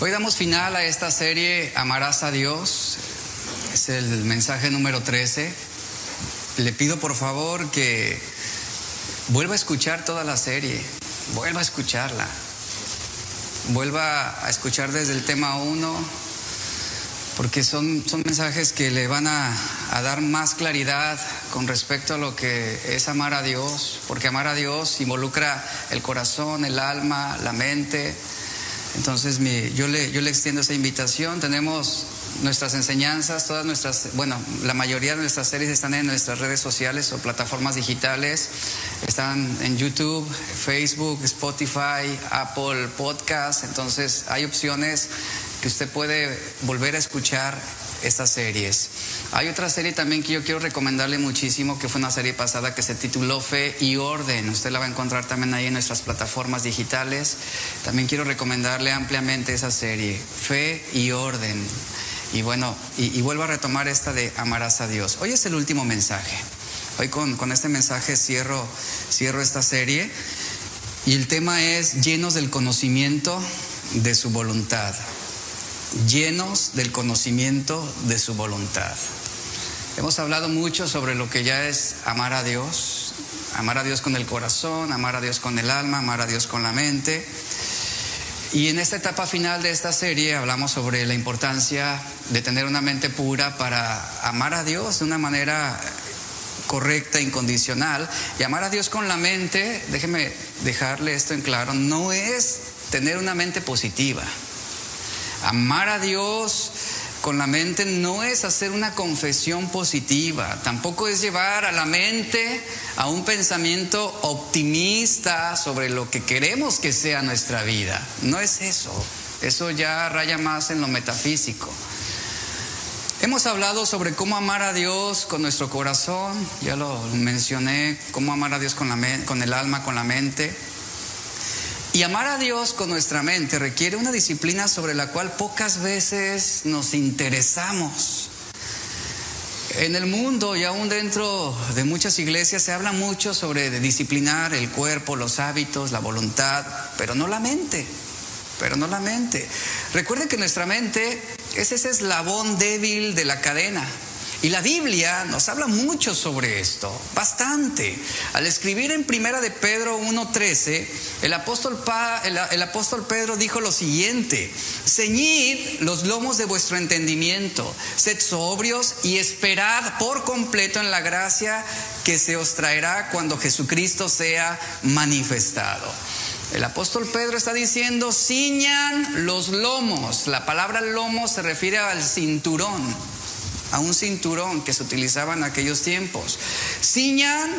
Hoy damos final a esta serie Amarás a Dios. Es el mensaje número 13. Le pido por favor que vuelva a escuchar toda la serie. Vuelva a escucharla. Vuelva a escuchar desde el tema 1, porque son, son mensajes que le van a, a dar más claridad con respecto a lo que es amar a Dios, porque amar a Dios involucra el corazón, el alma, la mente entonces yo, le, yo le extiendo esa invitación. Tenemos nuestras enseñanzas, todas nuestras, bueno, la mayoría de nuestras series están en nuestras redes sociales o plataformas digitales. Están en YouTube, Facebook, Spotify, Apple Podcast. Entonces hay opciones que usted puede volver a escuchar estas series. Hay otra serie también que yo quiero recomendarle muchísimo, que fue una serie pasada que se tituló Fe y Orden. Usted la va a encontrar también ahí en nuestras plataformas digitales. También quiero recomendarle ampliamente esa serie, Fe y Orden. Y bueno, y, vuelvo a retomar esta de amarás a Dios. Hoy es el último mensaje. Hoy con, con este mensaje cierro, cierro esta serie. Y el tema es llenos del conocimiento de su voluntad llenos del conocimiento de su voluntad. Hemos hablado mucho sobre lo que ya es amar a Dios, amar a Dios con el corazón, amar a Dios con el alma, amar a Dios con la mente. Y en esta etapa final de esta serie hablamos sobre la importancia de tener una mente pura para amar a Dios de una manera correcta, incondicional. Y amar a Dios con la mente, déjeme dejarle esto en claro, no es tener una mente positiva. Amar a Dios con la mente no es hacer una confesión positiva, tampoco es llevar a la mente a un pensamiento optimista sobre lo que queremos que sea nuestra vida. No es eso, eso ya raya más en lo metafísico. Hemos hablado sobre cómo amar a Dios con nuestro corazón, ya lo mencioné, cómo amar a Dios con, la, con el alma, con la mente. Y amar a Dios con nuestra mente requiere una disciplina sobre la cual pocas veces nos interesamos. En el mundo y aún dentro de muchas iglesias se habla mucho sobre disciplinar el cuerpo, los hábitos, la voluntad, pero no la mente, pero no la mente. Recuerden que nuestra mente es ese eslabón débil de la cadena. Y la Biblia nos habla mucho sobre esto, bastante. Al escribir en Primera de Pedro 1.13, el apóstol, el, apóstol Pedro dijo lo siguiente, ceñid los lomos de vuestro entendimiento, sed sobrios y esperad por completo en la gracia que se os traerá cuando Jesucristo sea manifestado. El apóstol Pedro está diciendo, ciñan los lomos. La palabra lomo se refiere al cinturón a un cinturón que se utilizaba en aquellos tiempos. Ciñan,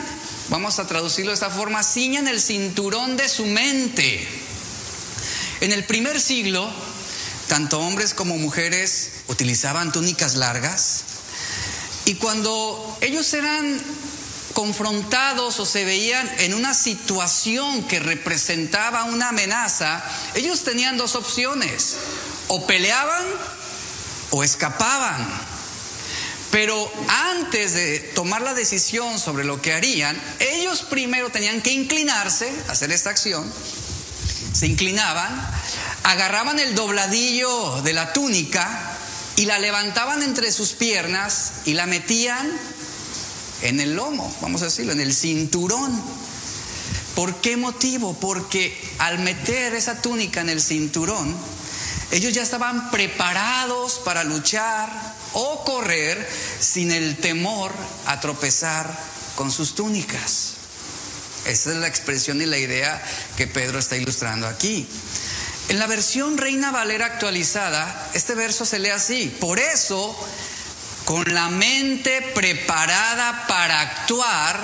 vamos a traducirlo de esta forma, ciñan el cinturón de su mente. En el primer siglo, tanto hombres como mujeres utilizaban túnicas largas y cuando ellos eran confrontados o se veían en una situación que representaba una amenaza, ellos tenían dos opciones, o peleaban o escapaban. Pero antes de tomar la decisión sobre lo que harían, ellos primero tenían que inclinarse, hacer esta acción, se inclinaban, agarraban el dobladillo de la túnica y la levantaban entre sus piernas y la metían en el lomo, vamos a decirlo, en el cinturón. ¿Por qué motivo? Porque al meter esa túnica en el cinturón, ellos ya estaban preparados para luchar o correr sin el temor a tropezar con sus túnicas. Esa es la expresión y la idea que Pedro está ilustrando aquí. En la versión Reina Valera actualizada, este verso se lee así. Por eso, con la mente preparada para actuar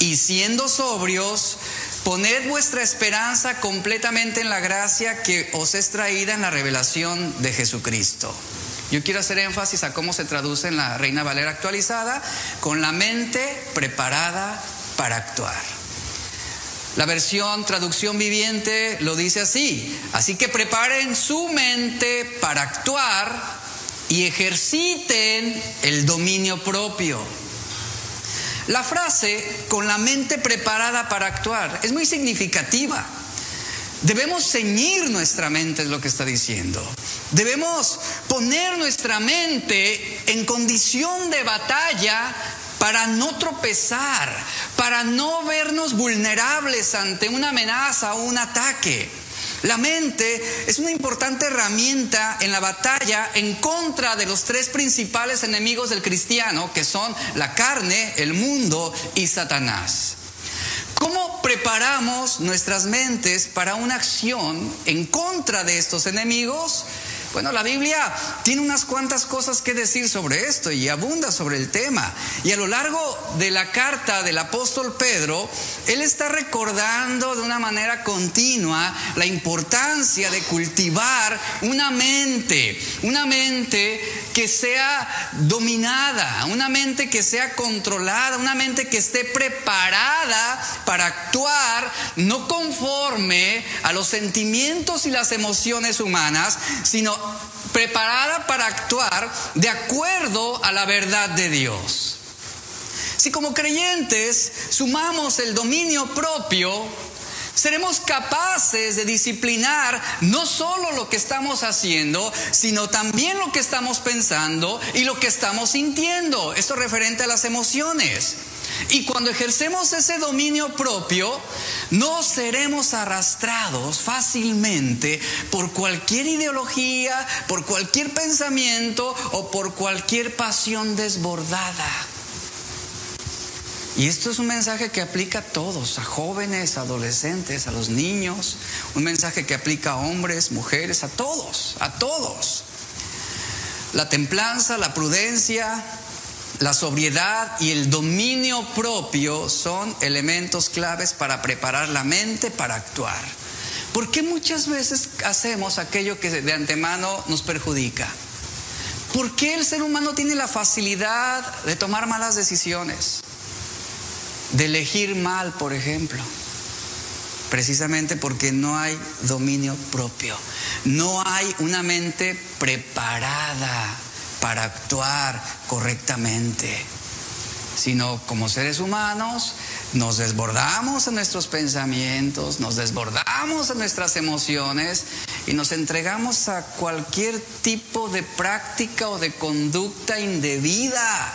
y siendo sobrios, Poned vuestra esperanza completamente en la gracia que os es traída en la revelación de Jesucristo. Yo quiero hacer énfasis a cómo se traduce en la Reina Valera actualizada, con la mente preparada para actuar. La versión traducción viviente lo dice así, así que preparen su mente para actuar y ejerciten el dominio propio. La frase con la mente preparada para actuar es muy significativa. Debemos ceñir nuestra mente, es lo que está diciendo. Debemos poner nuestra mente en condición de batalla para no tropezar, para no vernos vulnerables ante una amenaza o un ataque. La mente es una importante herramienta en la batalla en contra de los tres principales enemigos del cristiano, que son la carne, el mundo y Satanás. ¿Cómo preparamos nuestras mentes para una acción en contra de estos enemigos? Bueno, la Biblia tiene unas cuantas cosas que decir sobre esto y abunda sobre el tema. Y a lo largo de la carta del apóstol Pedro, él está recordando de una manera continua la importancia de cultivar una mente, una mente que sea dominada, una mente que sea controlada, una mente que esté preparada para actuar no conforme a los sentimientos y las emociones humanas, sino preparada para actuar de acuerdo a la verdad de Dios. Si como creyentes sumamos el dominio propio, seremos capaces de disciplinar no solo lo que estamos haciendo, sino también lo que estamos pensando y lo que estamos sintiendo. Esto referente a las emociones. Y cuando ejercemos ese dominio propio, no seremos arrastrados fácilmente por cualquier ideología, por cualquier pensamiento o por cualquier pasión desbordada. Y esto es un mensaje que aplica a todos, a jóvenes, adolescentes, a los niños, un mensaje que aplica a hombres, mujeres, a todos, a todos. La templanza, la prudencia, la sobriedad y el dominio propio son elementos claves para preparar la mente para actuar. ¿Por qué muchas veces hacemos aquello que de antemano nos perjudica? ¿Por qué el ser humano tiene la facilidad de tomar malas decisiones? De elegir mal, por ejemplo. Precisamente porque no hay dominio propio. No hay una mente preparada para actuar correctamente, sino como seres humanos nos desbordamos en nuestros pensamientos, nos desbordamos en nuestras emociones y nos entregamos a cualquier tipo de práctica o de conducta indebida.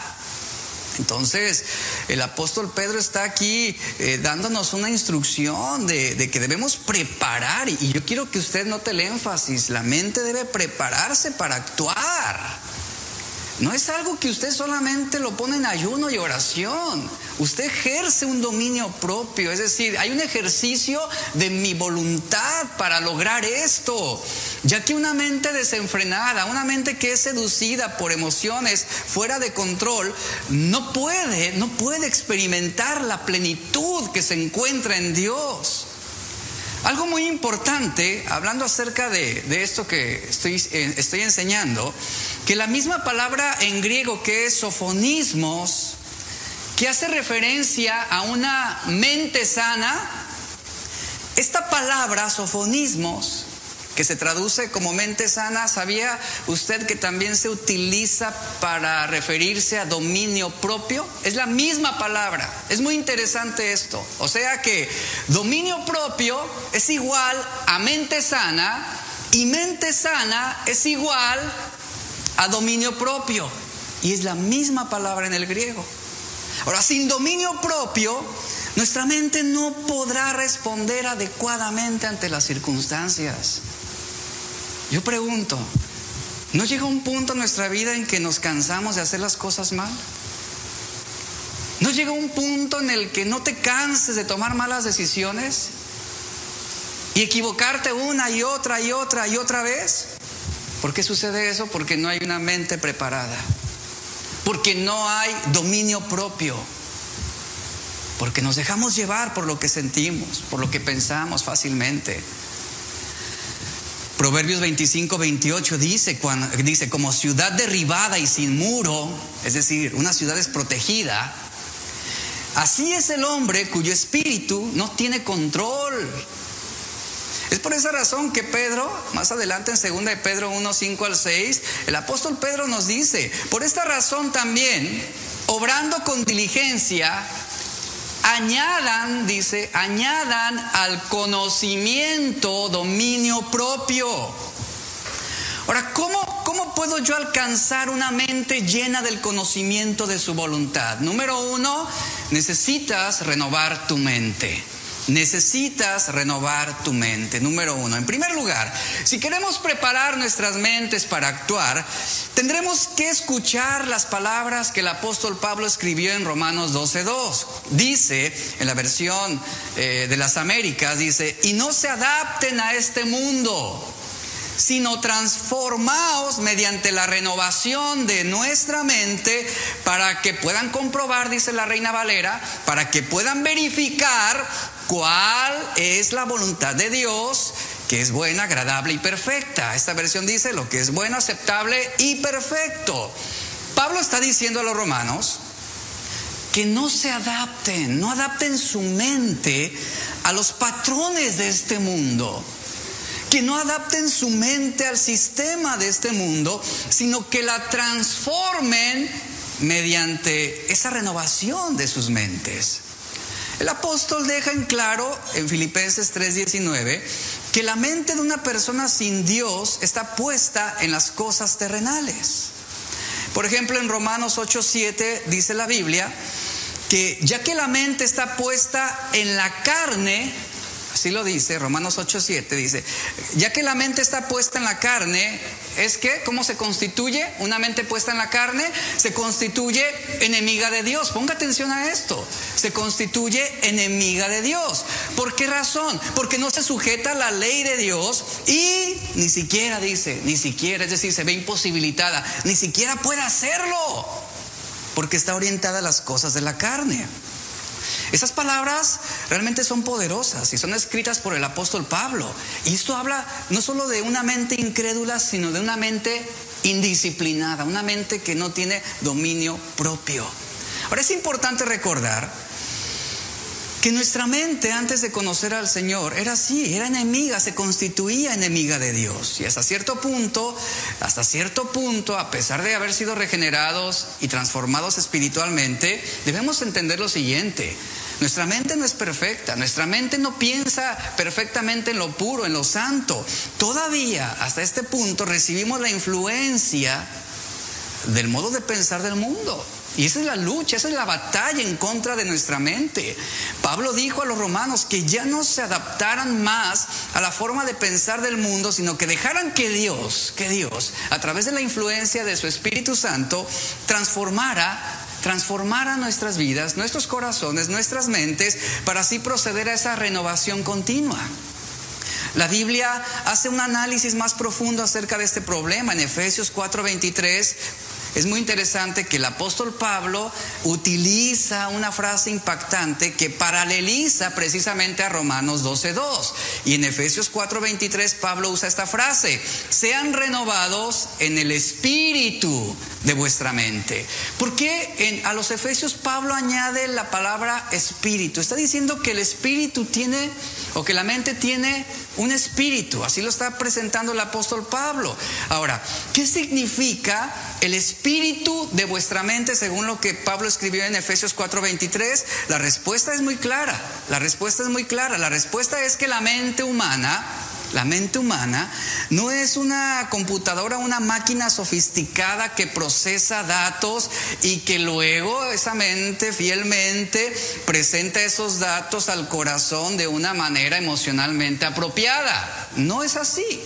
Entonces, el apóstol Pedro está aquí eh, dándonos una instrucción de, de, que debemos preparar, y yo quiero que usted note el énfasis, la mente debe prepararse para actuar. No es algo que usted solamente lo pone en ayuno y oración. Usted ejerce un dominio propio, es decir, hay un ejercicio de mi voluntad para lograr esto. Ya que una mente desenfrenada, una mente que es seducida por emociones fuera de control, no puede, no puede experimentar la plenitud que se encuentra en Dios. Algo muy importante, hablando acerca de, esto que estoy, eh, estoy enseñando, que la misma palabra en griego que es sofonismos, que hace referencia a una mente sana, esta palabra sofonismos que se traduce como mente sana, ¿sabía usted que también se utiliza para referirse a dominio propio? Es la misma palabra. Es muy interesante esto. O sea que dominio propio es igual a mente sana y mente sana es igual a dominio propio. Y es la misma palabra en el griego. Ahora, sin dominio propio, nuestra mente no podrá responder adecuadamente ante las circunstancias. Yo pregunto, ¿no llega un punto en nuestra vida en que nos cansamos de hacer las cosas mal? ¿No llega un punto en el que no te canses de tomar malas decisiones y equivocarte una y otra y otra y otra vez? ¿Por qué sucede eso? Porque no hay una mente preparada, porque no hay dominio propio, porque nos dejamos llevar por lo que sentimos, por lo que pensamos fácilmente. Proverbios 25, 28 dice, cuando, dice, como ciudad derribada y sin muro, es decir, una ciudad desprotegida, así es el hombre cuyo espíritu no tiene control. Es por esa razón que Pedro, más adelante en 2 de Pedro 1, 5 al 6, el apóstol Pedro nos dice, por esta razón también, obrando con diligencia, añadan, dice, añadan al conocimiento dominio propio. Ahora, ¿cómo, ¿cómo puedo yo alcanzar una mente llena del conocimiento de su voluntad? Número uno, necesitas renovar tu mente. Necesitas renovar tu mente, número uno. En primer lugar, si queremos preparar nuestras mentes para actuar, tendremos que escuchar las palabras que el apóstol Pablo escribió en Romanos 12.2. Dice, en la versión eh, de las Américas, dice, y no se adapten a este mundo sino transformaos mediante la renovación de nuestra mente para que puedan comprobar, dice la Reina Valera, para que puedan verificar cuál es la voluntad de Dios, que es buena, agradable y perfecta. Esta versión dice lo que es bueno, aceptable y perfecto. Pablo está diciendo a los romanos que no se adapten, no adapten su mente a los patrones de este mundo que no adapten su mente al sistema de este mundo, sino que la transformen mediante esa renovación de sus mentes. El apóstol deja en claro en Filipenses 3:19 que la mente de una persona sin Dios está puesta en las cosas terrenales. Por ejemplo, en Romanos 8:7 dice la Biblia que ya que la mente está puesta en la carne, Así lo dice, Romanos 8:7 dice, ya que la mente está puesta en la carne, es que, ¿cómo se constituye una mente puesta en la carne? Se constituye enemiga de Dios. Ponga atención a esto. Se constituye enemiga de Dios. ¿Por qué razón? Porque no se sujeta a la ley de Dios y ni siquiera dice, ni siquiera, es decir, se ve imposibilitada, ni siquiera puede hacerlo. Porque está orientada a las cosas de la carne. Esas palabras realmente son poderosas y son escritas por el apóstol Pablo. Y esto habla no solo de una mente incrédula, sino de una mente indisciplinada, una mente que no tiene dominio propio. Ahora es importante recordar que nuestra mente antes de conocer al Señor era así, era enemiga, se constituía enemiga de Dios. Y hasta cierto punto, hasta cierto punto, a pesar de haber sido regenerados y transformados espiritualmente, debemos entender lo siguiente. Nuestra mente no es perfecta, nuestra mente no piensa perfectamente en lo puro, en lo santo. Todavía, hasta este punto, recibimos la influencia del modo de pensar del mundo. Y esa es la lucha, esa es la batalla en contra de nuestra mente. Pablo dijo a los romanos que ya no se adaptaran más a la forma de pensar del mundo, sino que dejaran que Dios, que Dios, a través de la influencia de su Espíritu Santo, transformara transformara nuestras vidas, nuestros corazones, nuestras mentes, para así proceder a esa renovación continua. La Biblia hace un análisis más profundo acerca de este problema. En Efesios 4:23 es muy interesante que el apóstol Pablo utiliza una frase impactante que paraleliza precisamente a Romanos 12.2. Y en Efesios 4.23 Pablo usa esta frase, sean renovados en el espíritu de vuestra mente. ¿Por qué a los Efesios Pablo añade la palabra espíritu? Está diciendo que el espíritu tiene, o que la mente tiene un espíritu. Así lo está presentando el apóstol Pablo. Ahora, ¿qué significa el espíritu de vuestra mente según lo que Pablo escribió en Efesios 4:23? La respuesta es muy clara. La respuesta es muy clara. La respuesta es que la mente humana la mente humana no es una computadora, una máquina sofisticada que procesa datos y que luego esa mente fielmente presenta esos datos al corazón de una manera emocionalmente apropiada. No es así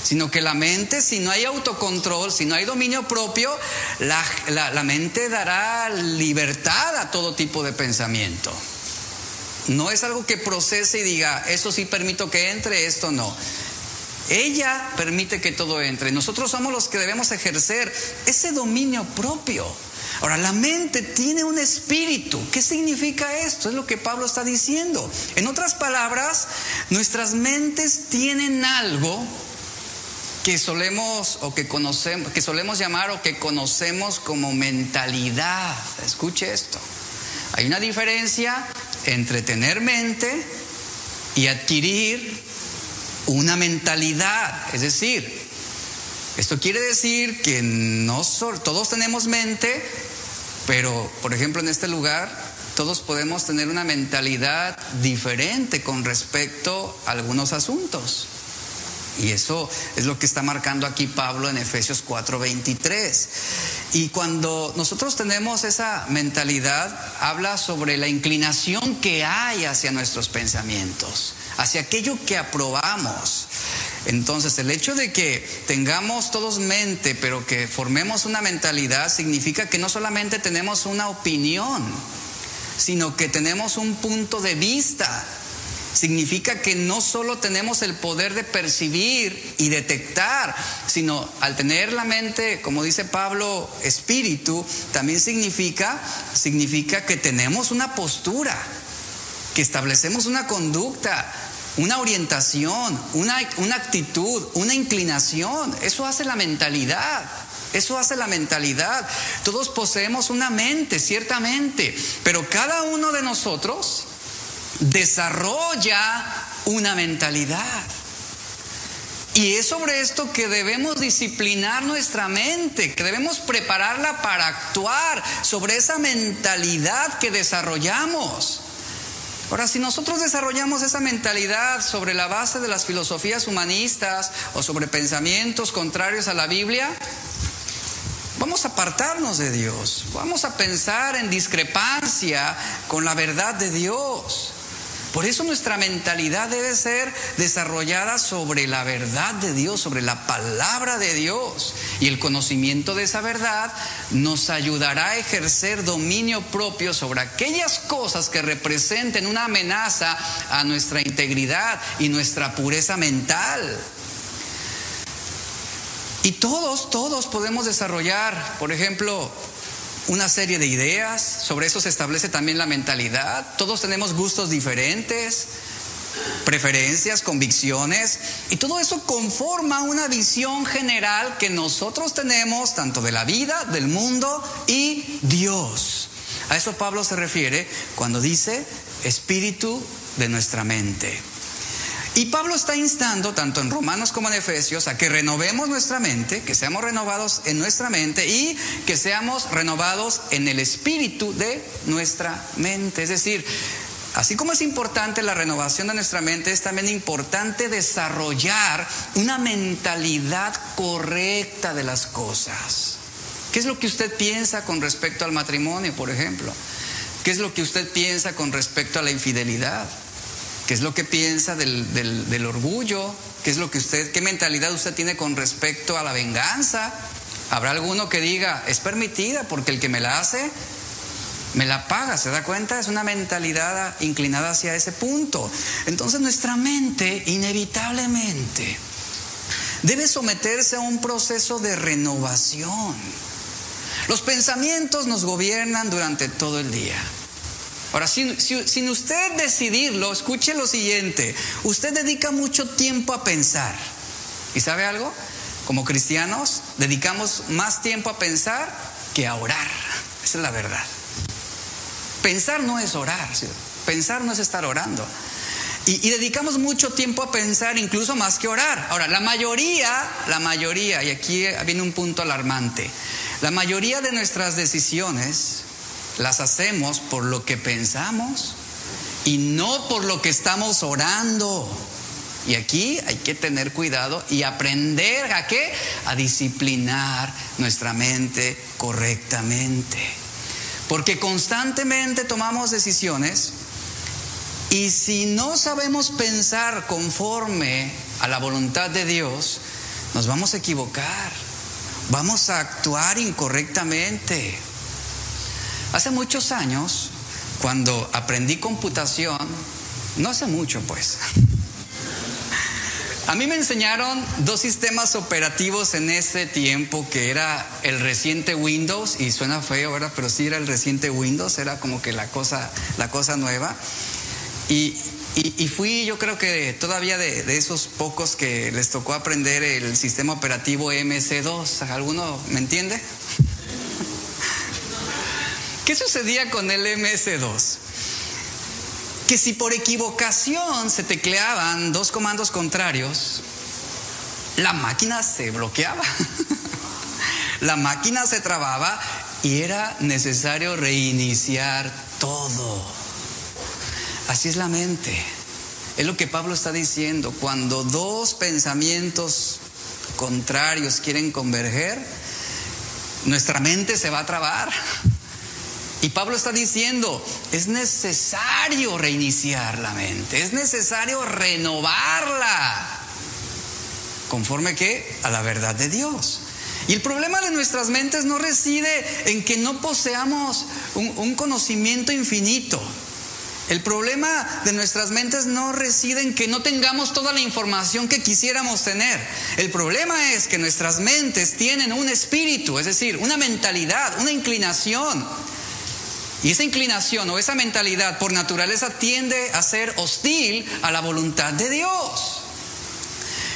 sino que la mente, si no hay autocontrol, si no hay dominio propio, la, la, mente dará libertad a todo tipo de pensamiento. No es algo que procese y diga, eso sí permito que entre, esto no. Ella permite que todo entre. Nosotros somos los que debemos ejercer ese dominio propio. Ahora, la mente tiene un espíritu. ¿Qué significa esto? Es lo que Pablo está diciendo. En otras palabras, nuestras mentes tienen algo que solemos o que que solemos llamar o que conocemos como mentalidad. Escuche esto. Hay una diferencia entre tener mente y adquirir una mentalidad. Es decir, esto quiere decir que no todos tenemos mente, pero por ejemplo en este lugar todos podemos tener una mentalidad diferente con respecto a algunos asuntos. Y eso es lo que está marcando aquí Pablo en Efesios 4:23. Y cuando nosotros tenemos esa mentalidad, habla sobre la inclinación que hay hacia nuestros pensamientos, hacia aquello que aprobamos. Entonces, el hecho de que tengamos todos mente, pero que formemos una mentalidad, significa que no solamente tenemos una opinión, sino que tenemos un punto de vista significa que no solo tenemos el poder de percibir y detectar, sino al tener la mente, como dice Pablo, espíritu, también significa, significa que tenemos una postura, que establecemos una conducta, una orientación, una, una actitud, una inclinación. Eso hace la mentalidad. Eso hace la mentalidad. Todos poseemos una mente, ciertamente, pero cada uno de nosotros desarrolla una mentalidad. Y es sobre esto que debemos disciplinar nuestra mente, que debemos prepararla para actuar sobre esa mentalidad que desarrollamos. Ahora, si nosotros desarrollamos esa mentalidad sobre la base de las filosofías humanistas o sobre pensamientos contrarios a la Biblia, vamos a apartarnos de Dios, vamos a pensar en discrepancia con la verdad de Dios. Por eso nuestra mentalidad debe ser desarrollada sobre la verdad de Dios, sobre la palabra de Dios. Y el conocimiento de esa verdad nos ayudará a ejercer dominio propio sobre aquellas cosas que representen una amenaza a nuestra integridad y nuestra pureza mental. Y todos, todos podemos desarrollar, por ejemplo, una serie de ideas, sobre eso se establece también la mentalidad, todos tenemos gustos diferentes, preferencias, convicciones, y todo eso conforma una visión general que nosotros tenemos tanto de la vida, del mundo y Dios. A eso Pablo se refiere cuando dice espíritu de nuestra mente. Y Pablo está instando, tanto en Romanos como en Efesios, a que renovemos nuestra mente, que seamos renovados en nuestra mente y que seamos renovados en el espíritu de nuestra mente. Es decir, Así como es importante la renovación de nuestra mente, es también importante desarrollar una mentalidad correcta de las cosas. ¿Qué es lo que usted piensa con respecto al matrimonio, por ejemplo? ¿Qué es lo que usted piensa con respecto a la infidelidad? ¿Qué es lo que piensa del, orgullo? ¿Qué es lo que usted, qué mentalidad usted tiene con respecto a la venganza? Habrá alguno que diga, es permitida porque el que me la hace, me la paga, ¿se da cuenta? Es una mentalidad inclinada hacia ese punto. Entonces nuestra mente inevitablemente debe someterse a un proceso de renovación. Los pensamientos nos gobiernan durante todo el día. Ahora, sin, usted decidirlo, escuche lo siguiente. Usted dedica mucho tiempo a pensar. ¿Y sabe algo? Como cristianos, dedicamos más tiempo a pensar que a orar. Esa es la verdad. Pensar no es orar. Pensar no es estar orando. Y, y, dedicamos mucho tiempo a pensar, incluso más que orar. Ahora, la mayoría, la mayoría, y aquí viene un punto alarmante, la mayoría de nuestras decisiones las hacemos por lo que pensamos y no por lo que estamos orando. Y aquí hay que tener cuidado y aprender a qué? A disciplinar nuestra mente correctamente. Porque constantemente tomamos decisiones y si no sabemos pensar conforme a la voluntad de Dios, nos vamos a equivocar, vamos a actuar incorrectamente. Hace muchos años, cuando aprendí computación, no hace mucho pues, a mí me enseñaron dos sistemas operativos en ese tiempo, que era el reciente Windows, y suena feo, ¿verdad? Pero sí era el reciente Windows, era como que la cosa, la cosa nueva. Y, fui, yo creo que todavía de, de, esos pocos que les tocó aprender el sistema operativo MC2. ¿Alguno me entiende? ¿Qué sucedía con el MS2? Que si por equivocación se tecleaban dos comandos contrarios, la máquina se bloqueaba. la máquina se trababa y era necesario reiniciar todo. Así es la mente. Es lo que Pablo está diciendo. Cuando dos pensamientos contrarios quieren converger, nuestra mente se va a trabar. Y Pablo está diciendo, es necesario reiniciar la mente, es necesario renovarla. ¿Conforme que A la verdad de Dios. Y el problema de nuestras mentes no reside en que no poseamos un, un conocimiento infinito. El problema de nuestras mentes no reside en que no tengamos toda la información que quisiéramos tener. El problema es que nuestras mentes tienen un espíritu, es decir, una mentalidad, una inclinación. Y esa inclinación o esa mentalidad por naturaleza tiende a ser hostil a la voluntad de Dios.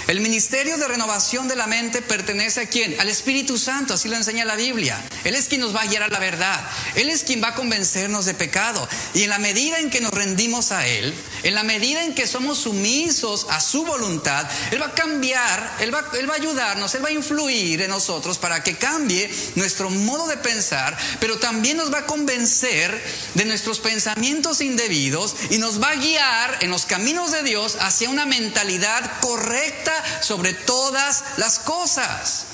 El ministerio de renovación de la mente pertenece a quién? Al Espíritu Santo, así lo enseña la Biblia. Él es quien nos va a guiar a la verdad. Él es quien va a convencernos de pecado. Y en la medida en que nos rendimos a Él, en la medida en que somos sumisos a su voluntad, Él va a cambiar, Él va, a ayudarnos, Él va a influir en nosotros para que cambie nuestro modo de pensar, pero también nos va a convencer de nuestros pensamientos indebidos y nos va a guiar en los caminos de Dios hacia una mentalidad correcta sobre todas las cosas.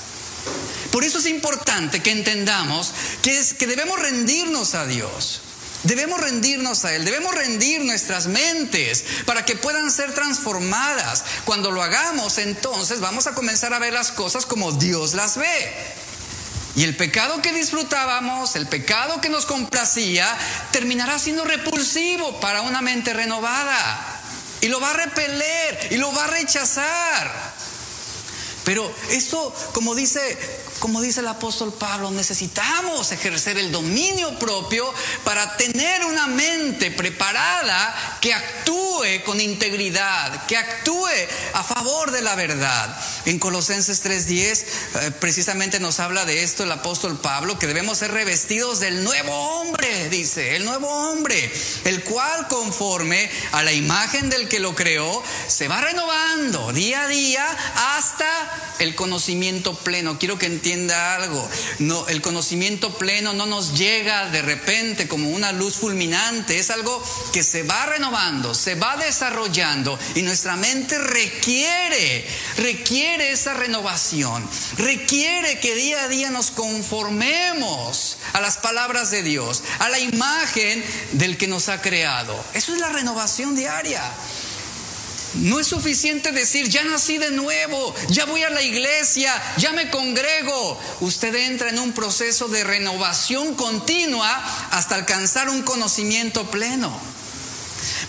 Por eso es importante que entendamos que, es, que debemos rendirnos a Dios. Debemos rendirnos a Él, debemos rendir nuestras mentes para que puedan ser transformadas. Cuando lo hagamos, entonces vamos a comenzar a ver las cosas como Dios las ve. Y el pecado que disfrutábamos, el pecado que nos complacía, terminará siendo repulsivo para una mente renovada. Y lo va a repeler y lo va a rechazar. Pero esto, como dice, como dice el apóstol Pablo, necesitamos ejercer el dominio propio para tener una mente preparada que actúe con integridad, que actúe a favor de la verdad. En Colosenses 3:10 eh, precisamente nos habla de esto el apóstol Pablo, que debemos ser revestidos del nuevo hombre, dice, el nuevo hombre, el cual conforme a la imagen del que lo creó, se va renovando día a día hasta el conocimiento pleno. Quiero que algo. El conocimiento pleno no nos llega de repente como una luz fulminante, es algo que se va renovando, se va desarrollando y nuestra mente requiere, requiere esa renovación, requiere que día a día nos conformemos a las palabras de Dios, a la imagen del que nos ha creado. Eso es la renovación diaria. No es suficiente decir, ya nací de nuevo, ya voy a la iglesia, ya me congrego. Usted entra en un proceso de renovación continua hasta alcanzar un conocimiento pleno.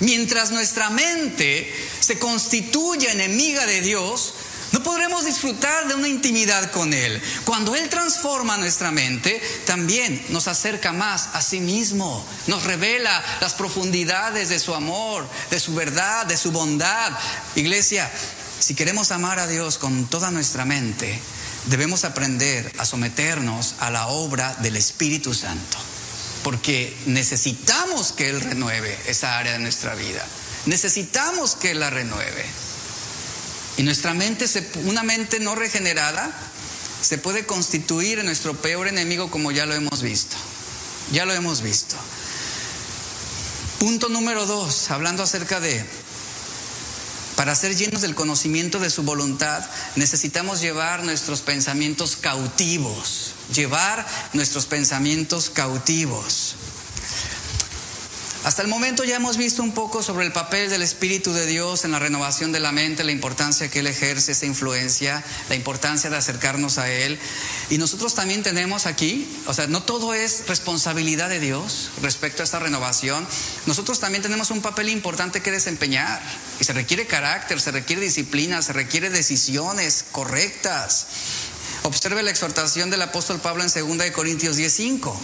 Mientras nuestra mente se constituye enemiga de Dios, no podremos disfrutar de una intimidad con Él. Cuando Él transforma nuestra mente, también nos acerca más a sí mismo, nos revela las profundidades de su amor, de su verdad, de su bondad. Iglesia, si queremos amar a Dios con toda nuestra mente, debemos aprender a someternos a la obra del Espíritu Santo, porque necesitamos que Él renueve esa área de nuestra vida. Necesitamos que Él la renueve. Y nuestra mente, una mente no regenerada, se puede constituir en nuestro peor enemigo como ya lo hemos visto. Ya lo hemos visto. Punto número dos, hablando acerca de, para ser llenos del conocimiento de su voluntad, necesitamos llevar nuestros pensamientos cautivos, llevar nuestros pensamientos cautivos. Hasta el momento ya hemos visto un poco sobre el papel del Espíritu de Dios en la renovación de la mente, la importancia que Él ejerce, esa influencia, la importancia de acercarnos a Él. Y nosotros también tenemos aquí, o sea, no todo es responsabilidad de Dios respecto a esta renovación. Nosotros también tenemos un papel importante que desempeñar. Y se requiere carácter, se requiere disciplina, se requiere decisiones correctas. Observe la exhortación del apóstol Pablo en 2 Corintios 10:5.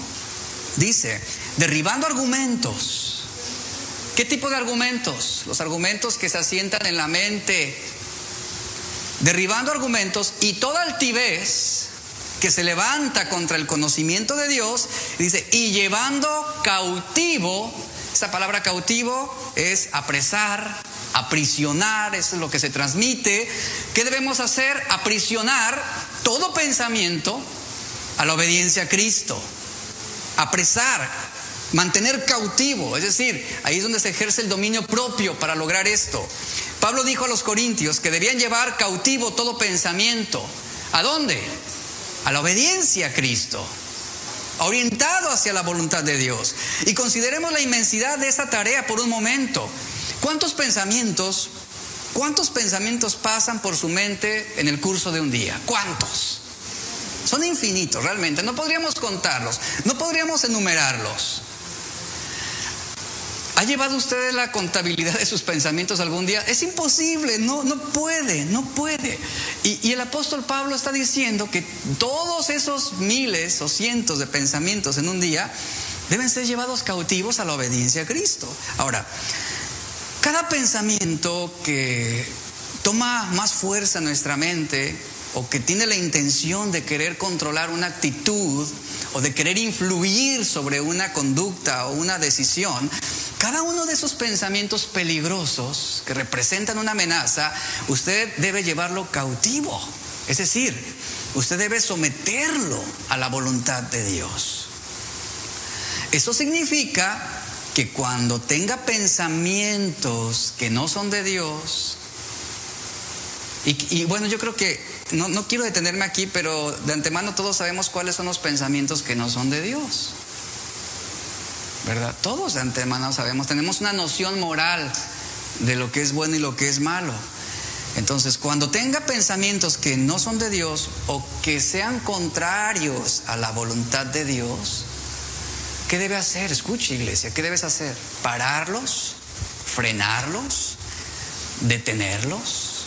Dice, derribando argumentos. ¿Qué tipo de argumentos? Los argumentos que se asientan en la mente. Derribando argumentos y toda altivez que se levanta contra el conocimiento de Dios, dice, y llevando cautivo, esa palabra cautivo es apresar, aprisionar, eso es lo que se transmite. ¿Qué debemos hacer? Aprisionar todo pensamiento a la obediencia a Cristo apresar mantener cautivo, es decir, ahí es donde se ejerce el dominio propio para lograr esto. Pablo dijo a los corintios que debían llevar cautivo todo pensamiento. ¿A dónde? A la obediencia a Cristo, orientado hacia la voluntad de Dios. Y consideremos la inmensidad de esa tarea por un momento. ¿Cuántos pensamientos, cuántos pensamientos pasan por su mente en el curso de un día? ¿Cuántos? Son infinitos realmente, no podríamos contarlos, no podríamos enumerarlos. ¿Ha llevado usted la contabilidad de sus pensamientos algún día? Es imposible, no, no puede, no puede. Y, y, el apóstol Pablo está diciendo que todos esos miles o cientos de pensamientos en un día deben ser llevados cautivos a la obediencia a Cristo. Ahora, cada pensamiento que toma más fuerza en nuestra mente o que tiene la intención de querer controlar una actitud o de querer influir sobre una conducta o una decisión, cada uno de esos pensamientos peligrosos que representan una amenaza, usted debe llevarlo cautivo. Es decir, usted debe someterlo a la voluntad de Dios. Eso significa que cuando tenga pensamientos que no son de Dios, y, bueno, yo creo que no, no quiero detenerme aquí, pero de antemano todos sabemos cuáles son los pensamientos que no son de Dios. ¿verdad? Todos de antemano sabemos, tenemos una noción moral de lo que es bueno y lo que es malo. Entonces, cuando tenga pensamientos que no son de Dios o que sean contrarios a la voluntad de Dios, ¿qué debe hacer? Escuche, iglesia, ¿qué debes hacer? ¿Pararlos? ¿Frenarlos? ¿Detenerlos?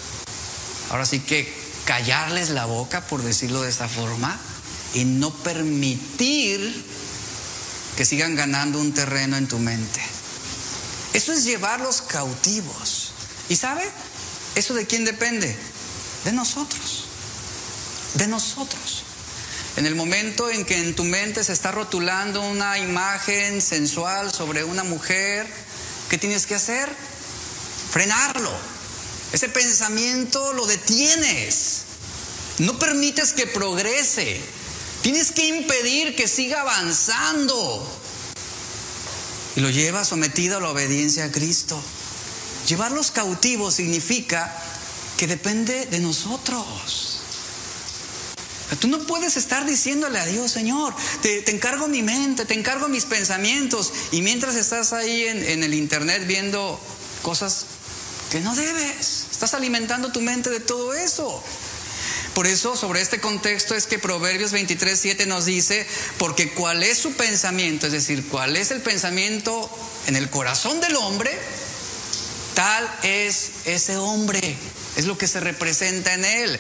Ahora sí que callarles la boca, por decirlo de esa forma, y no permitir que sigan ganando un terreno en tu mente. Eso es llevarlos cautivos. ¿Y sabe? ¿Eso de quién depende? De nosotros. De nosotros. En el momento en que en tu mente se está rotulando una imagen sensual sobre una mujer, ¿qué tienes que hacer? Frenarlo. Ese pensamiento lo detienes. No permites que progrese. Tienes que impedir que siga avanzando. Y lo lleva sometido a la obediencia a Cristo. Llevarlos cautivos significa que depende de nosotros. Tú no puedes estar diciéndole a Dios, Señor, te, encargo mi mente, te encargo mis pensamientos. Y mientras estás ahí en, en el internet viendo cosas que no debes, estás alimentando tu mente de todo eso. Por eso, sobre este contexto es que Proverbios 23, 7 nos dice, porque cuál es su pensamiento, es decir, cuál es el pensamiento en el corazón del hombre, tal es ese hombre, es lo que se representa en él.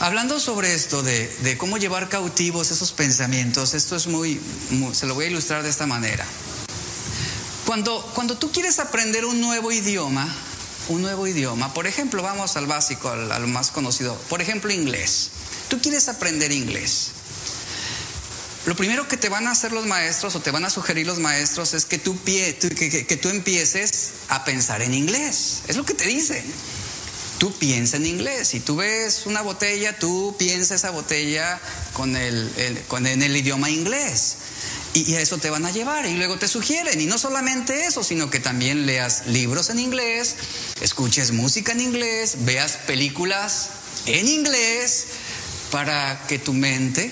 Hablando sobre esto de, cómo llevar cautivos esos pensamientos, esto es muy, se lo voy a ilustrar de esta manera. Cuando, cuando tú quieres aprender un nuevo idioma, un nuevo idioma. Por ejemplo, vamos al básico, al, más conocido. Por ejemplo, inglés. Tú quieres aprender inglés. Lo primero que te van a hacer los maestros o te van a sugerir los maestros es que tú, pie, que, que, tú empieces a pensar en inglés. Es lo que te dicen. Tú piensa en inglés. Si tú ves una botella, tú piensa esa botella con el, con, en el idioma inglés. Y, a eso te van a llevar y luego te sugieren. Y no solamente eso, sino que también leas libros en inglés, escuches música en inglés, veas películas en inglés, para que tu mente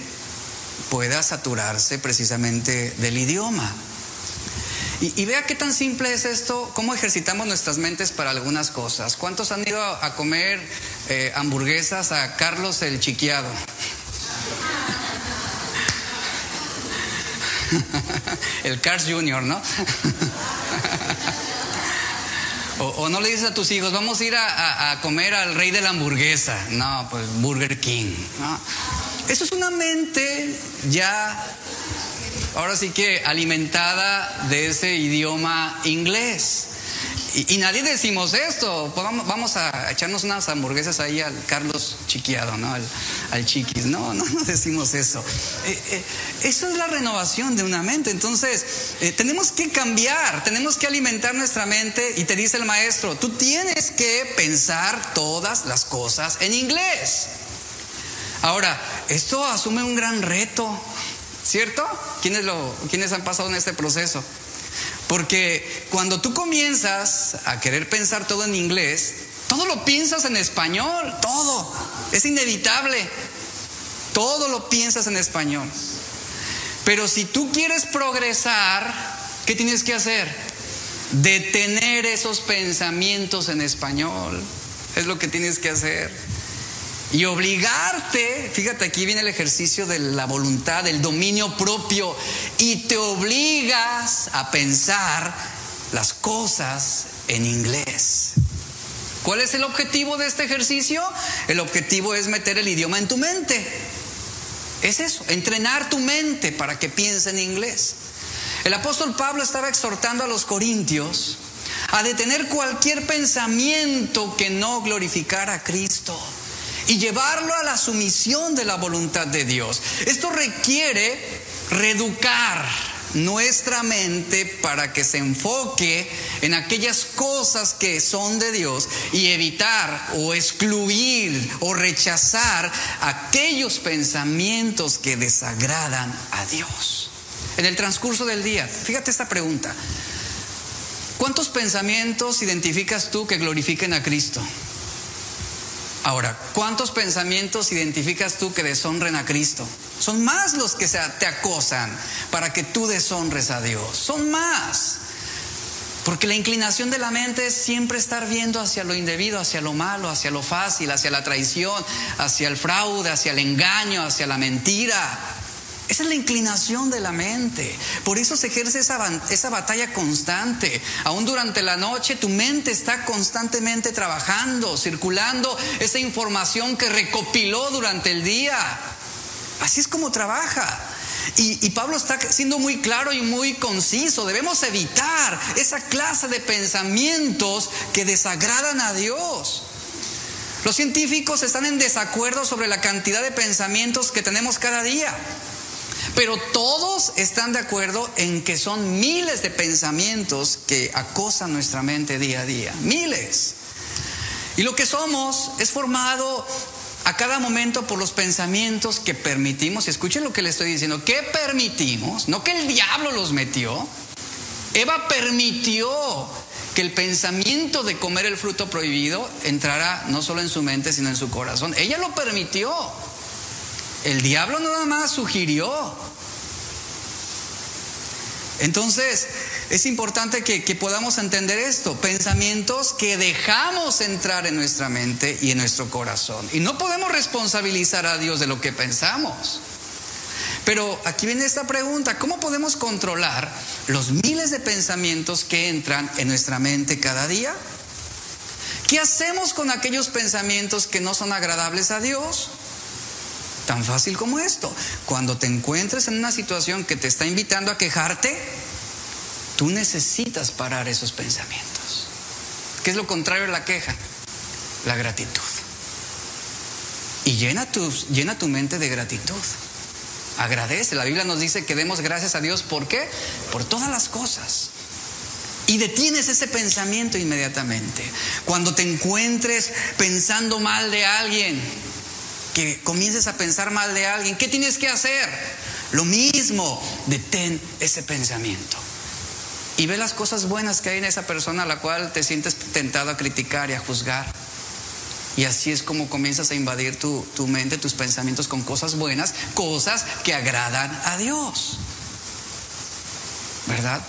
pueda saturarse precisamente del idioma. Y, vea qué tan simple es esto, cómo ejercitamos nuestras mentes para algunas cosas. ¿Cuántos han ido a comer eh, hamburguesas a Carlos el Chiquiado? el Cars Junior, ¿no? o, no le dices a tus hijos, vamos a ir a, comer al rey de la hamburguesa. No, pues Burger King. Eso es una mente ya, ahora sí que alimentada de ese idioma inglés. Y, nadie decimos esto. Pues vamos, a echarnos unas hamburguesas ahí al Carlos Chiquiado, ¿no? Al, Chiquis. No, no, no decimos eso. Eh, eh, eso es la renovación de una mente. Entonces, eh, tenemos que cambiar, tenemos que alimentar nuestra mente. Y te dice el maestro, tú tienes que pensar todas las cosas en inglés. Ahora, esto asume un gran reto. ¿Cierto? ¿Quiénes, lo, ¿Quiénes han pasado en este proceso? Porque cuando tú comienzas a querer pensar todo en inglés, todo lo piensas en español, todo. Es inevitable. Todo lo piensas en español. Pero si tú quieres progresar, ¿qué tienes que hacer? Detener esos pensamientos en español. Es lo que tienes que hacer. Y obligarte, fíjate, aquí viene el ejercicio de la voluntad, del dominio propio, y te obligas a pensar las cosas en inglés. ¿Cuál es el objetivo de este ejercicio? El objetivo es meter el idioma en tu mente. Es eso, entrenar tu mente para que piense en inglés. El apóstol Pablo estaba exhortando a los corintios a detener cualquier pensamiento que no glorificara a Cristo y llevarlo a la sumisión de la voluntad de Dios. Esto requiere reeducar nuestra mente para que se enfoque en aquellas cosas que son de Dios y evitar o excluir o rechazar aquellos pensamientos que desagradan a Dios. En el transcurso del día, fíjate esta pregunta. ¿Cuántos pensamientos identificas tú que glorifiquen a Cristo? Ahora, ¿cuántos pensamientos identificas tú que deshonren a Cristo? Son más los que te acosan para que tú deshonres a Dios. Son más. Porque la inclinación de la mente es siempre estar viendo hacia lo indebido, hacia lo malo, hacia lo fácil, hacia la traición, hacia el fraude, hacia el engaño, hacia la mentira. Esa es la inclinación de la mente. Por eso se ejerce esa, esa, batalla constante. Aún durante la noche tu mente está constantemente trabajando, circulando esa información que recopiló durante el día. Así es como trabaja. Y, y, Pablo está siendo muy claro y muy conciso. Debemos evitar esa clase de pensamientos que desagradan a Dios. Los científicos están en desacuerdo sobre la cantidad de pensamientos que tenemos cada día. Pero todos están de acuerdo en que son miles de pensamientos que acosan nuestra mente día a día. Miles. Y lo que somos es formado a cada momento por los pensamientos que permitimos. Y escuchen lo que le estoy diciendo. ¿Qué permitimos? No que el diablo los metió. Eva permitió que el pensamiento de comer el fruto prohibido entrara no solo en su mente, sino en su corazón. Ella lo permitió. El diablo nada más sugirió. Entonces, es importante que, podamos entender esto, pensamientos que dejamos entrar en nuestra mente y en nuestro corazón. Y no podemos responsabilizar a Dios de lo que pensamos. Pero aquí viene esta pregunta, ¿cómo podemos controlar los miles de pensamientos que entran en nuestra mente cada día? ¿Qué hacemos con aquellos pensamientos que no son agradables a Dios? Tan fácil como esto. Cuando te encuentres en una situación que te está invitando a quejarte, tú necesitas parar esos pensamientos. ¿Qué es lo contrario de la queja? La gratitud. Y llena tu, llena tu mente de gratitud. Agradece. La Biblia nos dice que demos gracias a Dios. ¿Por qué? Por todas las cosas. Y detienes ese pensamiento inmediatamente. Cuando te encuentres pensando mal de alguien, comiences a pensar mal de alguien, ¿qué tienes que hacer? Lo mismo, detén ese pensamiento. Y ve las cosas buenas que hay en esa persona a la cual te sientes tentado a criticar y a juzgar. Y así es como comienzas a invadir tu, tu mente, tus pensamientos con cosas buenas, cosas que agradan a Dios. ¿Verdad?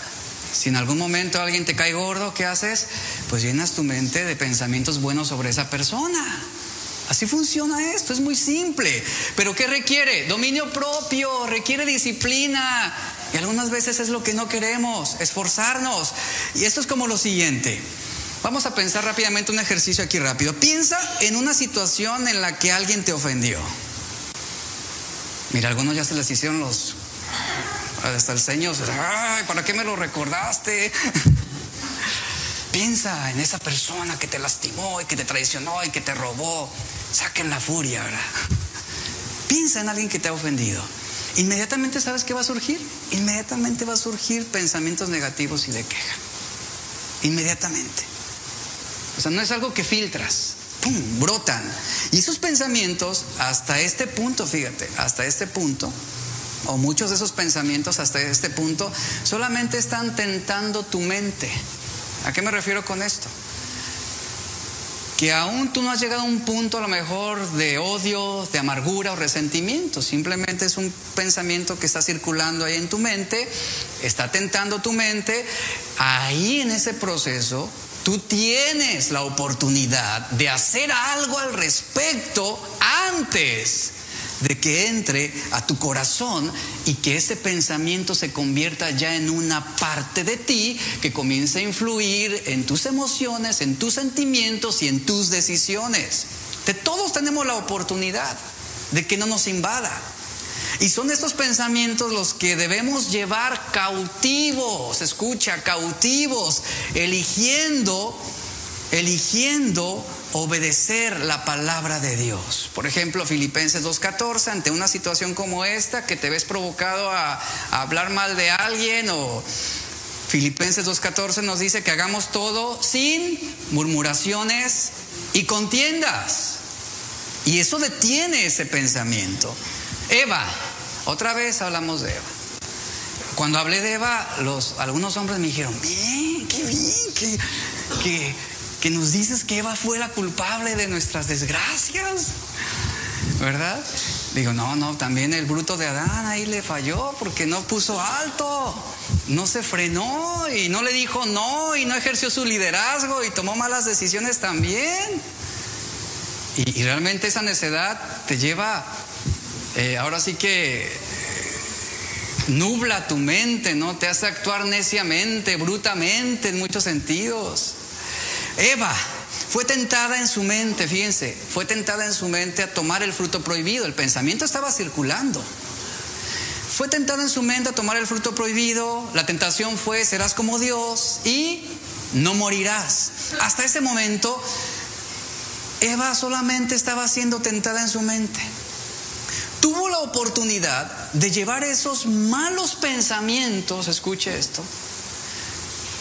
Si en algún momento alguien te cae gordo, ¿qué haces? Pues llenas tu mente de pensamientos buenos sobre esa persona. Así funciona esto, es muy simple. Pero ¿qué requiere? Dominio propio, requiere disciplina. Y algunas veces es lo que no queremos, esforzarnos. Y esto es como lo siguiente. Vamos a pensar rápidamente un ejercicio aquí rápido. Piensa en una situación en la que alguien te ofendió. Mira, algunos ya se les hicieron los... Hasta el Señor, ay, ¿para qué me lo recordaste? Piensa en esa persona que te lastimó y que te traicionó y que te robó. Saquen la furia, ¿verdad? Piensa en alguien que te ha ofendido. Inmediatamente sabes qué va a surgir. Inmediatamente va a surgir pensamientos negativos y de queja. Inmediatamente. O sea, no es algo que filtras. ¡Pum! Brotan. Y esos pensamientos, hasta este punto, fíjate, hasta este punto, o muchos de esos pensamientos hasta este punto, solamente están tentando tu mente. ¿A qué me refiero con esto? Que aún tú no has llegado a un punto a lo mejor de odio, de amargura o resentimiento. Simplemente es un pensamiento que está circulando ahí en tu mente, está tentando tu mente. Ahí en ese proceso tú tienes la oportunidad de hacer algo al respecto antes de que entre a tu corazón y que ese pensamiento se convierta ya en una parte de ti que comience a influir en tus emociones, en tus sentimientos y en tus decisiones. De todos tenemos la oportunidad de que no nos invada. Y son estos pensamientos los que debemos llevar cautivos, escucha, cautivos, eligiendo, eligiendo obedecer la palabra de Dios. Por ejemplo, Filipenses 2.14, ante una situación como esta, que te ves provocado a, hablar mal de alguien o... Filipenses 2.14 nos dice que hagamos todo sin murmuraciones y contiendas. Y eso detiene ese pensamiento. Eva, otra vez hablamos de Eva. Cuando hablé de Eva, los, algunos hombres me dijeron, bien, qué bien, que, que, que nos dices que Eva fue la culpable de nuestras desgracias, ¿verdad? Digo, no, no, también el bruto de Adán ahí le falló porque no puso alto, no se frenó y no le dijo no y no ejerció su liderazgo y tomó malas decisiones también. Y, realmente esa necedad te lleva, eh, ahora sí que nubla tu mente, ¿no? Te hace actuar neciamente, brutamente en muchos sentidos. Eva fue tentada en su mente, fíjense, fue tentada en su mente a tomar el fruto prohibido. El pensamiento estaba circulando. Fue tentada en su mente a tomar el fruto prohibido. La tentación fue, serás como Dios y no morirás. Hasta ese momento, Eva solamente estaba siendo tentada en su mente. Tuvo la oportunidad de llevar esos malos pensamientos, escuche esto,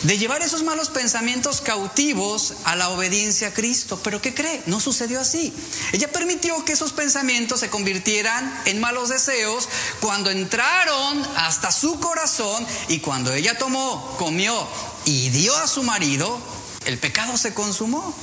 de llevar esos malos pensamientos cautivos a la obediencia a Cristo. Pero ¿qué cree? No sucedió así. Ella permitió que esos pensamientos se convirtieran en malos deseos cuando entraron hasta su corazón y cuando ella tomó, comió y dio a su marido, el pecado se consumó.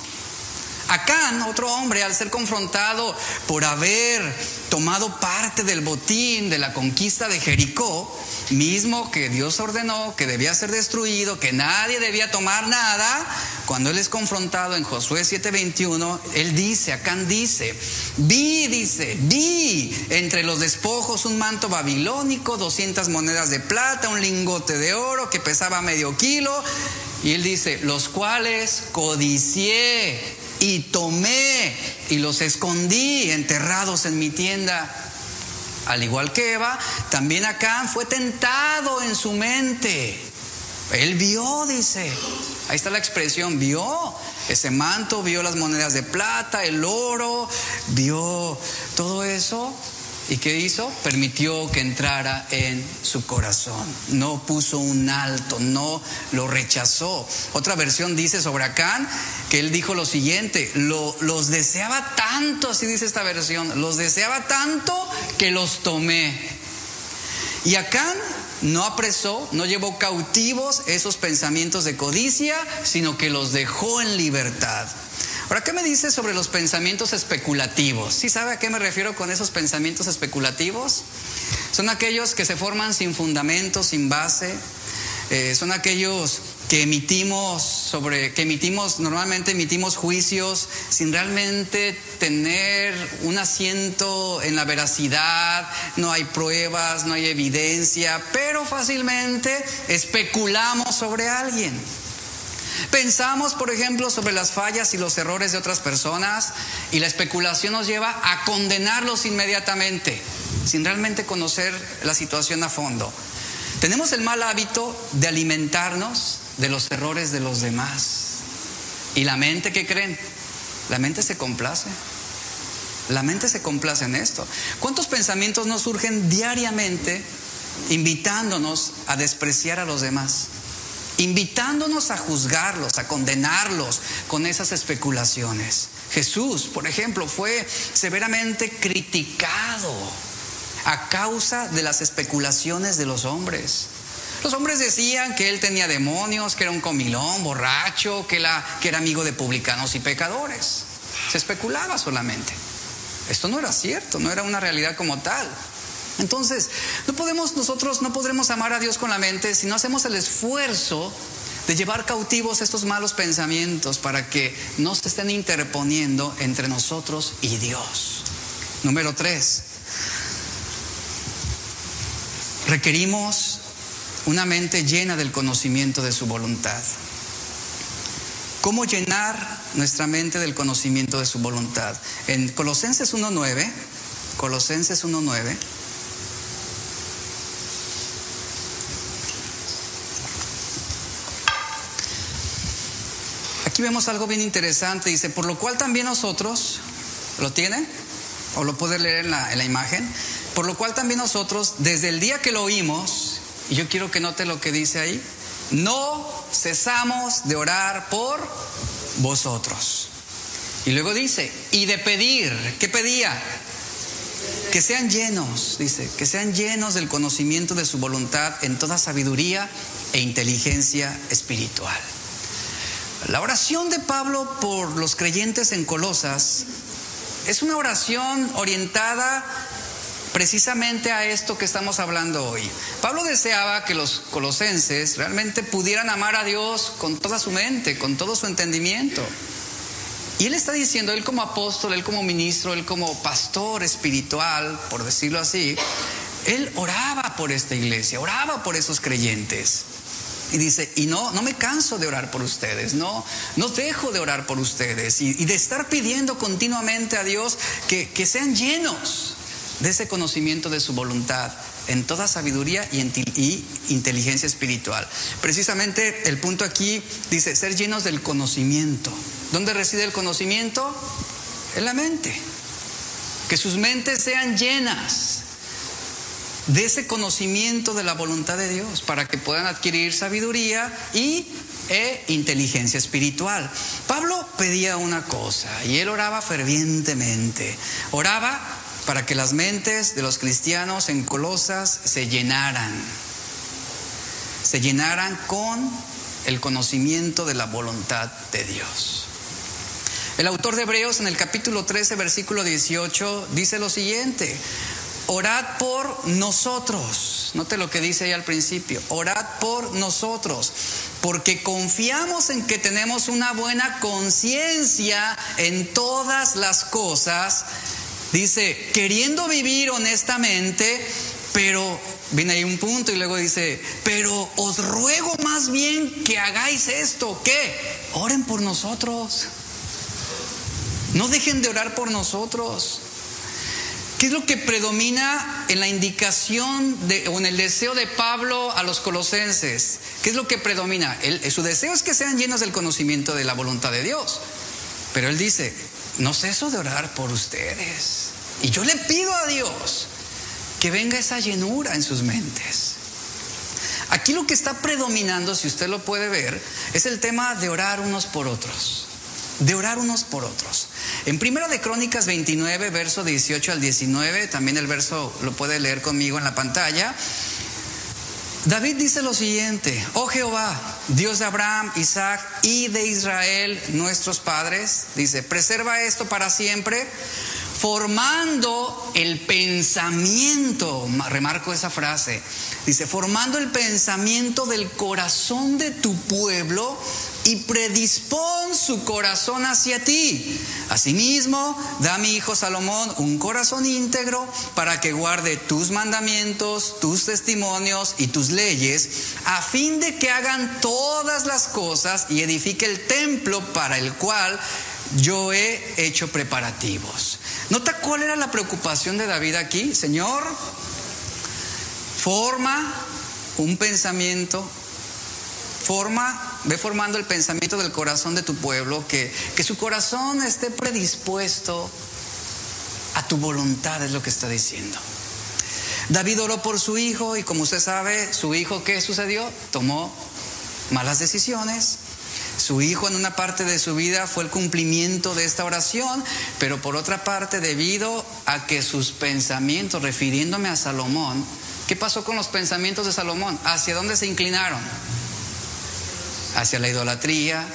Acán, otro hombre, al ser confrontado por haber tomado parte del botín de la conquista de Jericó, mismo que Dios ordenó que debía ser destruido, que nadie debía tomar nada, cuando él es confrontado en Josué 7:21, él dice, Acán dice, vi, dice, vi entre los despojos un manto babilónico, 200 monedas de plata, un lingote de oro que pesaba medio kilo, y él dice, los cuales codicié y tomé y los escondí enterrados en mi tienda. Al igual que Eva, también Acán fue tentado en su mente. Él vio, dice. Ahí está la expresión, vio ese manto, vio las monedas de plata, el oro, vio todo eso ¿Y qué hizo? Permitió que entrara en su corazón. No puso un alto, no lo rechazó. Otra versión dice sobre Acán que él dijo lo siguiente, los deseaba tanto, así dice esta versión, los deseaba tanto que los tomé. Y Acán no apresó, no llevó cautivos esos pensamientos de codicia, sino que los dejó en libertad. Ahora, ¿qué me dice sobre los pensamientos especulativos? ¿Sí sabe a qué me refiero con esos pensamientos especulativos? Son aquellos que se forman sin fundamento, sin base. Eh, son aquellos que emitimos sobre, que emitimos, normalmente emitimos juicios sin realmente tener un asiento en la veracidad, no hay pruebas, no hay evidencia, pero fácilmente especulamos sobre alguien. Pensamos, por ejemplo, sobre las fallas y los errores de otras personas y la especulación nos lleva a condenarlos inmediatamente, sin realmente conocer la situación a fondo. Tenemos el mal hábito de alimentarnos de los errores de los demás. ¿Y la mente qué creen? La mente se complace. La mente se complace en esto. ¿Cuántos pensamientos nos surgen diariamente invitándonos a despreciar a los demás? Invitándonos a juzgarlos, a condenarlos con esas especulaciones. Jesús, por ejemplo, fue severamente criticado. a causa de las especulaciones de los hombres. Los hombres decían que él tenía demonios, que era un comilón, borracho, que, que era amigo de publicanos y pecadores. Se especulaba solamente. Esto no era cierto, no era una realidad como tal. Entonces, no podemos nosotros no podremos amar a Dios con la mente si no hacemos el esfuerzo de llevar cautivos estos malos pensamientos para que no se estén interponiendo entre nosotros y Dios. Número tres, requerimos una mente llena del conocimiento de su voluntad. ¿Cómo llenar nuestra mente del conocimiento de su voluntad? En Colosenses 1.9, Colosenses 1.9, aquí vemos algo bien interesante. Dice, por lo cual también nosotros, ¿lo tienen? ¿O lo puede leer en la, en la imagen? Por lo cual también nosotros, desde el día que lo oímos, y yo quiero que note lo que dice ahí, no cesamos de orar por vosotros. Y luego dice, y de pedir, ¿qué pedía? Que sean llenos, dice, que sean llenos del conocimiento de su voluntad en toda sabiduría e inteligencia espiritual. La oración de Pablo por los creyentes en Colosas es una oración orientada precisamente a esto que estamos hablando hoy. Pablo deseaba que los colosenses realmente pudieran amar a Dios con toda su mente, con todo su entendimiento. Y él está diciendo, él como apóstol, él como ministro, él como pastor espiritual, por decirlo así, él oraba por esta iglesia, oraba por esos creyentes. Y dice, y no, no me canso de orar por ustedes, no, no dejo de orar por ustedes y, de estar pidiendo continuamente a Dios que, que, sean llenos de ese conocimiento de su voluntad en toda sabiduría y, y inteligencia espiritual. Precisamente el punto aquí dice, ser llenos del conocimiento. ¿Dónde reside el conocimiento? En la mente. Que sus mentes sean llenas de ese conocimiento de la voluntad de Dios para que puedan adquirir sabiduría y e inteligencia espiritual. Pablo pedía una cosa y él oraba fervientemente. Oraba para que las mentes de los cristianos en Colosas se llenaran. Se llenaran con el conocimiento de la voluntad de Dios. El autor de Hebreos en el capítulo 13, versículo 18, dice lo siguiente, orad por nosotros. Note lo que dice ahí al principio, orad por nosotros, porque confiamos en que tenemos una buena conciencia en todas las cosas. Dice, queriendo vivir honestamente, pero viene ahí un punto y luego dice, pero os ruego más bien que hagáis esto, ¿qué? Oren por nosotros. No dejen de orar por nosotros. ¿Qué es lo que predomina en la indicación de, o en el deseo de Pablo a los colosenses? ¿Qué es lo que predomina? su deseo es que sean llenos del conocimiento de la voluntad de Dios. Pero él dice, no ceso de orar por ustedes. Y yo le pido a Dios que venga esa llenura en sus mentes. Aquí lo que está predominando, si usted lo puede ver, es el tema de orar unos por otros. De orar unos por otros. En Primera de Crónicas 29, verso 18 al 19, también el verso lo puede leer conmigo en la pantalla. David dice lo siguiente, oh Jehová, Dios de Abraham, Isaac y de Israel, nuestros padres, dice, preserva esto para siempre, formando el pensamiento, remarco esa frase, dice, formando el pensamiento del corazón de tu pueblo y predispón su corazón hacia ti. Asimismo, da a mi hijo Salomón un corazón íntegro para que guarde tus mandamientos, tus testimonios y tus leyes, a fin de que hagan todas las cosas y edifique el templo para el cual yo he hecho preparativos. ¿Nota cuál era la preocupación de David aquí? Señor, forma un pensamiento forma, ve formando el pensamiento del corazón de tu pueblo, que, que su corazón esté predispuesto a tu voluntad, es lo que está diciendo. David oró por su hijo y como usted sabe, su hijo, ¿qué sucedió? Tomó malas decisiones. Su hijo en una parte de su vida fue el cumplimiento de esta oración, pero por otra parte, debido a que sus pensamientos, refiriéndome a Salomón, ¿qué pasó con los pensamientos de Salomón? ¿Hacia dónde se inclinaron? Hacia la idolatría,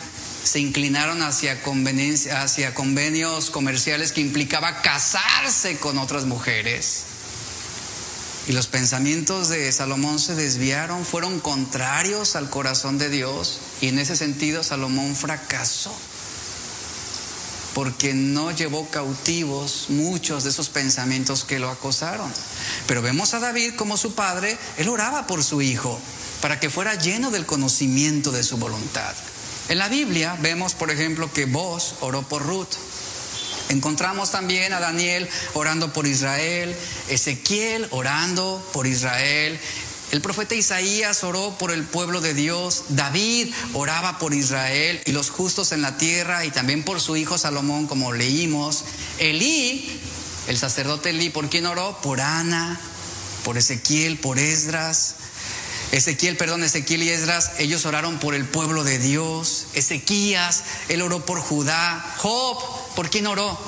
se inclinaron hacia, convenios comerciales que implicaba casarse con otras mujeres. Y los pensamientos de Salomón se desviaron, fueron contrarios al corazón de Dios y en ese sentido Salomón fracasó porque no llevó cautivos muchos de esos pensamientos que lo acosaron. Pero vemos a David como su padre, él oraba por su hijo para que fuera lleno del conocimiento de su voluntad. En la Biblia vemos, por ejemplo, que vos oró por Ruth. Encontramos también a Daniel orando por Israel, Ezequiel orando por Israel, el profeta Isaías oró por el pueblo de Dios, David oraba por Israel y los justos en la tierra y también por su hijo Salomón, como leímos. Elí, el sacerdote Elí, ¿por quién oró? Por Ana, por Ezequiel, por Esdras. Ezequiel, perdón, Ezequiel y Esdras, ellos oraron por el pueblo de Dios. Ezequías, él oró por Judá. Job, ¿por quién oró?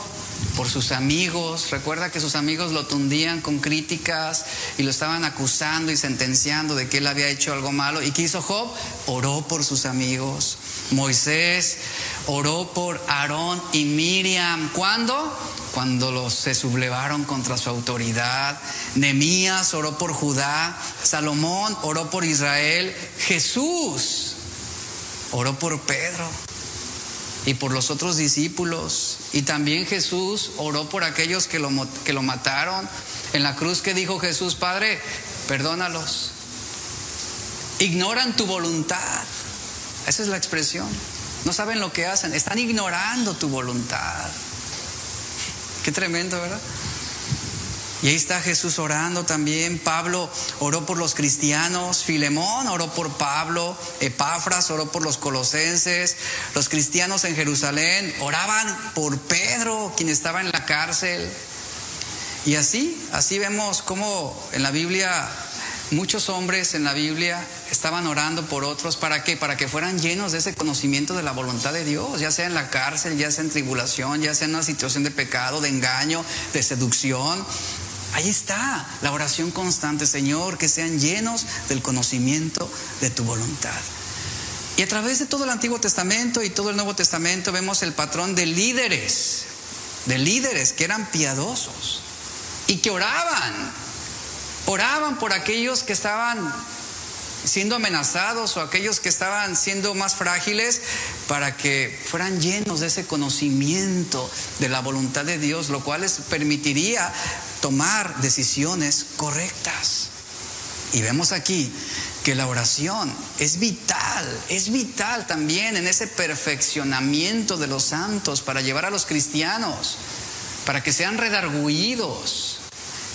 Por sus amigos. Recuerda que sus amigos lo tundían con críticas y lo estaban acusando y sentenciando de que él había hecho algo malo. ¿Y qué hizo Job? Oró por sus amigos. Moisés oró por Aarón y Miriam. ¿Cuándo? Cuando los se sublevaron contra su autoridad. Nemías oró por Judá. Salomón oró por Israel. Jesús oró por Pedro y por los otros discípulos. Y también Jesús oró por aquellos que lo, que lo mataron. En la cruz que dijo Jesús, Padre, perdónalos. Ignoran tu voluntad. Esa es la expresión. No saben lo que hacen. Están ignorando tu voluntad. Qué tremendo, ¿verdad? Y ahí está Jesús orando también. Pablo oró por los cristianos. Filemón oró por Pablo. Epafras oró por los colosenses. Los cristianos en Jerusalén oraban por Pedro, quien estaba en la cárcel. Y así, así vemos cómo en la Biblia muchos hombres en la Biblia estaban orando por otros. ¿Para qué? Para que fueran llenos de ese conocimiento de la voluntad de Dios, ya sea en la cárcel, ya sea en tribulación, ya sea en una situación de pecado, de engaño, de seducción. Ahí está la oración constante, Señor, que sean llenos del conocimiento de tu voluntad. Y a través de todo el Antiguo Testamento y todo el Nuevo Testamento vemos el patrón de líderes, de líderes que eran piadosos y que oraban, oraban por aquellos que estaban siendo amenazados o aquellos que estaban siendo más frágiles para que fueran llenos de ese conocimiento de la voluntad de Dios, lo cual les permitiría tomar decisiones correctas. Y vemos aquí que la oración es vital, es vital también en ese perfeccionamiento de los santos para llevar a los cristianos, para que sean redarguidos.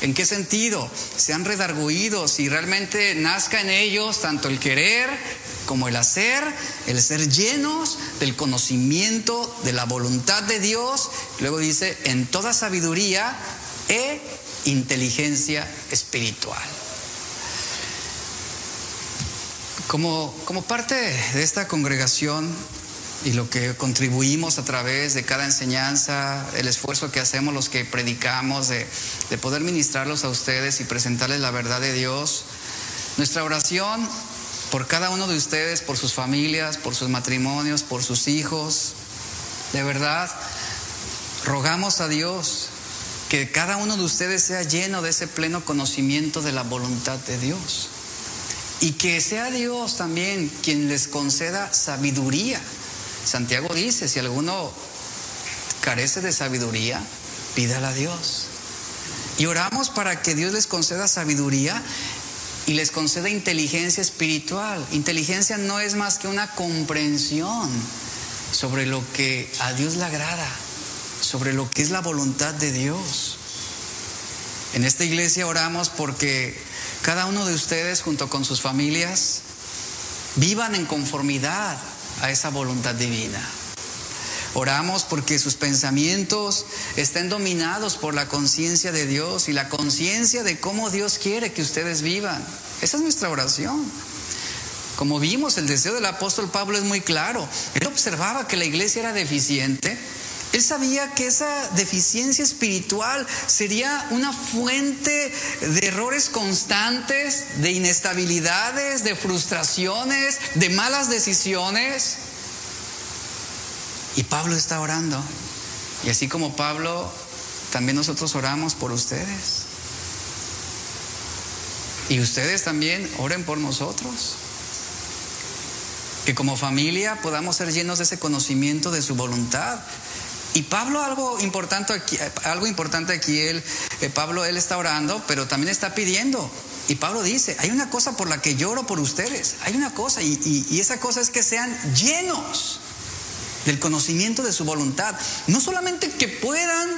¿En qué sentido? Sean redarguidos y realmente nazca en ellos tanto el querer como el hacer, el ser llenos del conocimiento de la voluntad de Dios. Luego dice, en toda sabiduría e inteligencia espiritual. Como, como parte de esta congregación y lo que contribuimos a través de cada enseñanza, el esfuerzo que hacemos los que predicamos, de, de poder ministrarlos a ustedes y presentarles la verdad de Dios, nuestra oración por cada uno de ustedes, por sus familias, por sus matrimonios, por sus hijos, de verdad, rogamos a Dios que cada uno de ustedes sea lleno de ese pleno conocimiento de la voluntad de Dios. Y que sea Dios también quien les conceda sabiduría. Santiago dice, si alguno carece de sabiduría, pídala a Dios. Y oramos para que Dios les conceda sabiduría y les conceda inteligencia espiritual. Inteligencia no es más que una comprensión sobre lo que a Dios le agrada sobre lo que es la voluntad de Dios. En esta iglesia oramos porque cada uno de ustedes junto con sus familias vivan en conformidad a esa voluntad divina. Oramos porque sus pensamientos estén dominados por la conciencia de Dios y la conciencia de cómo Dios quiere que ustedes vivan. Esa es nuestra oración. Como vimos, el deseo del apóstol Pablo es muy claro. Él observaba que la iglesia era deficiente. Él sabía que esa deficiencia espiritual sería una fuente de errores constantes, de inestabilidades, de frustraciones, de malas decisiones. Y Pablo está orando. Y así como Pablo, también nosotros oramos por ustedes. Y ustedes también oren por nosotros. Que como familia podamos ser llenos de ese conocimiento de su voluntad. Y Pablo algo importante aquí, algo importante aquí él, eh, Pablo él está orando, pero también está pidiendo. Y Pablo dice, hay una cosa por la que lloro por ustedes, hay una cosa, y, y esa cosa es que sean llenos del conocimiento de su voluntad. No solamente que puedan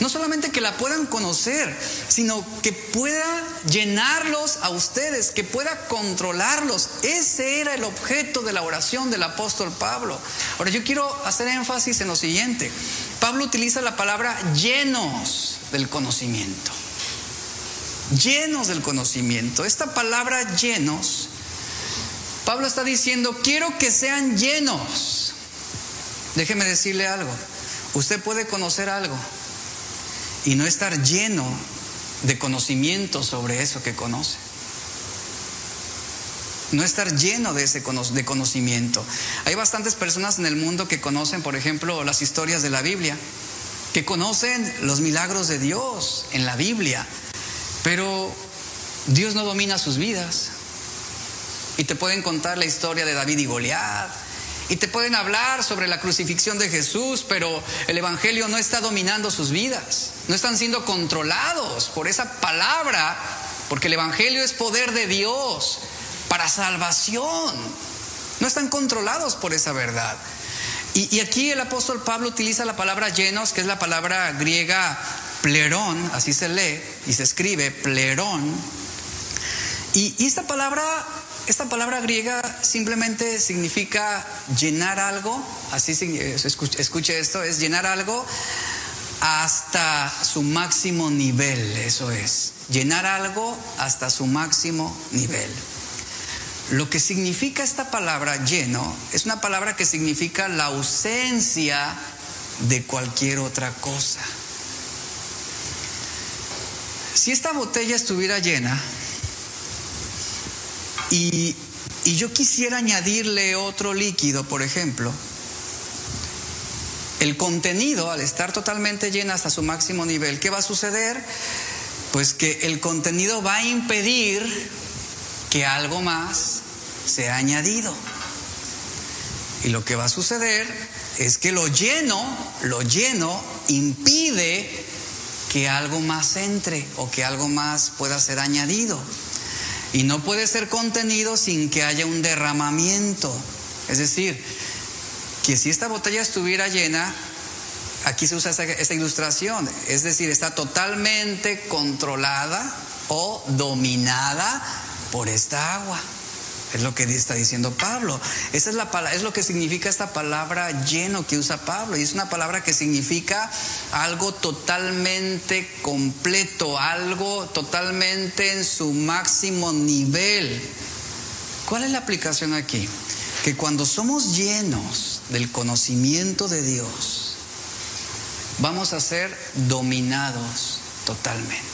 no solamente que la puedan conocer, sino que pueda llenarlos a ustedes, que pueda controlarlos. Ese era el objeto de la oración del apóstol Pablo. Ahora yo quiero hacer énfasis en lo siguiente. Pablo utiliza la palabra llenos del conocimiento. Llenos del conocimiento. Esta palabra llenos, Pablo está diciendo, quiero que sean llenos. Déjeme decirle algo. Usted puede conocer algo y no estar lleno de conocimiento sobre eso que conoce. No estar lleno de ese de conocimiento. Hay bastantes personas en el mundo que conocen, por ejemplo, las historias de la Biblia, que conocen los milagros de Dios en la Biblia, pero Dios no domina sus vidas. Y te pueden contar la historia de David y Goliat, y te pueden hablar sobre la crucifixión de Jesús, pero el Evangelio no está dominando sus vidas. No están siendo controlados por esa palabra, porque el Evangelio es poder de Dios para salvación. No están controlados por esa verdad. Y, aquí el apóstol Pablo utiliza la palabra llenos, que es la palabra griega plerón, así se lee y se escribe, plerón. Y, y esta palabra esta palabra griega simplemente significa llenar algo, así escuche esto, es llenar algo hasta su máximo nivel, eso es, llenar algo hasta su máximo nivel. Lo que significa esta palabra lleno es una palabra que significa la ausencia de cualquier otra cosa. Si esta botella estuviera llena, y, yo quisiera añadirle otro líquido, por ejemplo, el contenido, al estar totalmente llena hasta su máximo nivel, ¿qué va a suceder? Pues que el contenido va a impedir que algo más sea añadido. Y lo que va a suceder es que lo lleno, lo lleno impide que algo más entre o que algo más pueda ser añadido. Y no puede ser contenido sin que haya un derramamiento. Es decir, que si esta botella estuviera llena, aquí se usa esta, ilustración, es decir, está totalmente controlada o dominada por esta agua. Es lo que está diciendo Pablo. Esa es, la, es lo que significa esta palabra lleno que usa Pablo. Y es una palabra que significa algo totalmente completo, algo totalmente en su máximo nivel. ¿Cuál es la aplicación aquí? Que cuando somos llenos del conocimiento de Dios, vamos a ser dominados totalmente.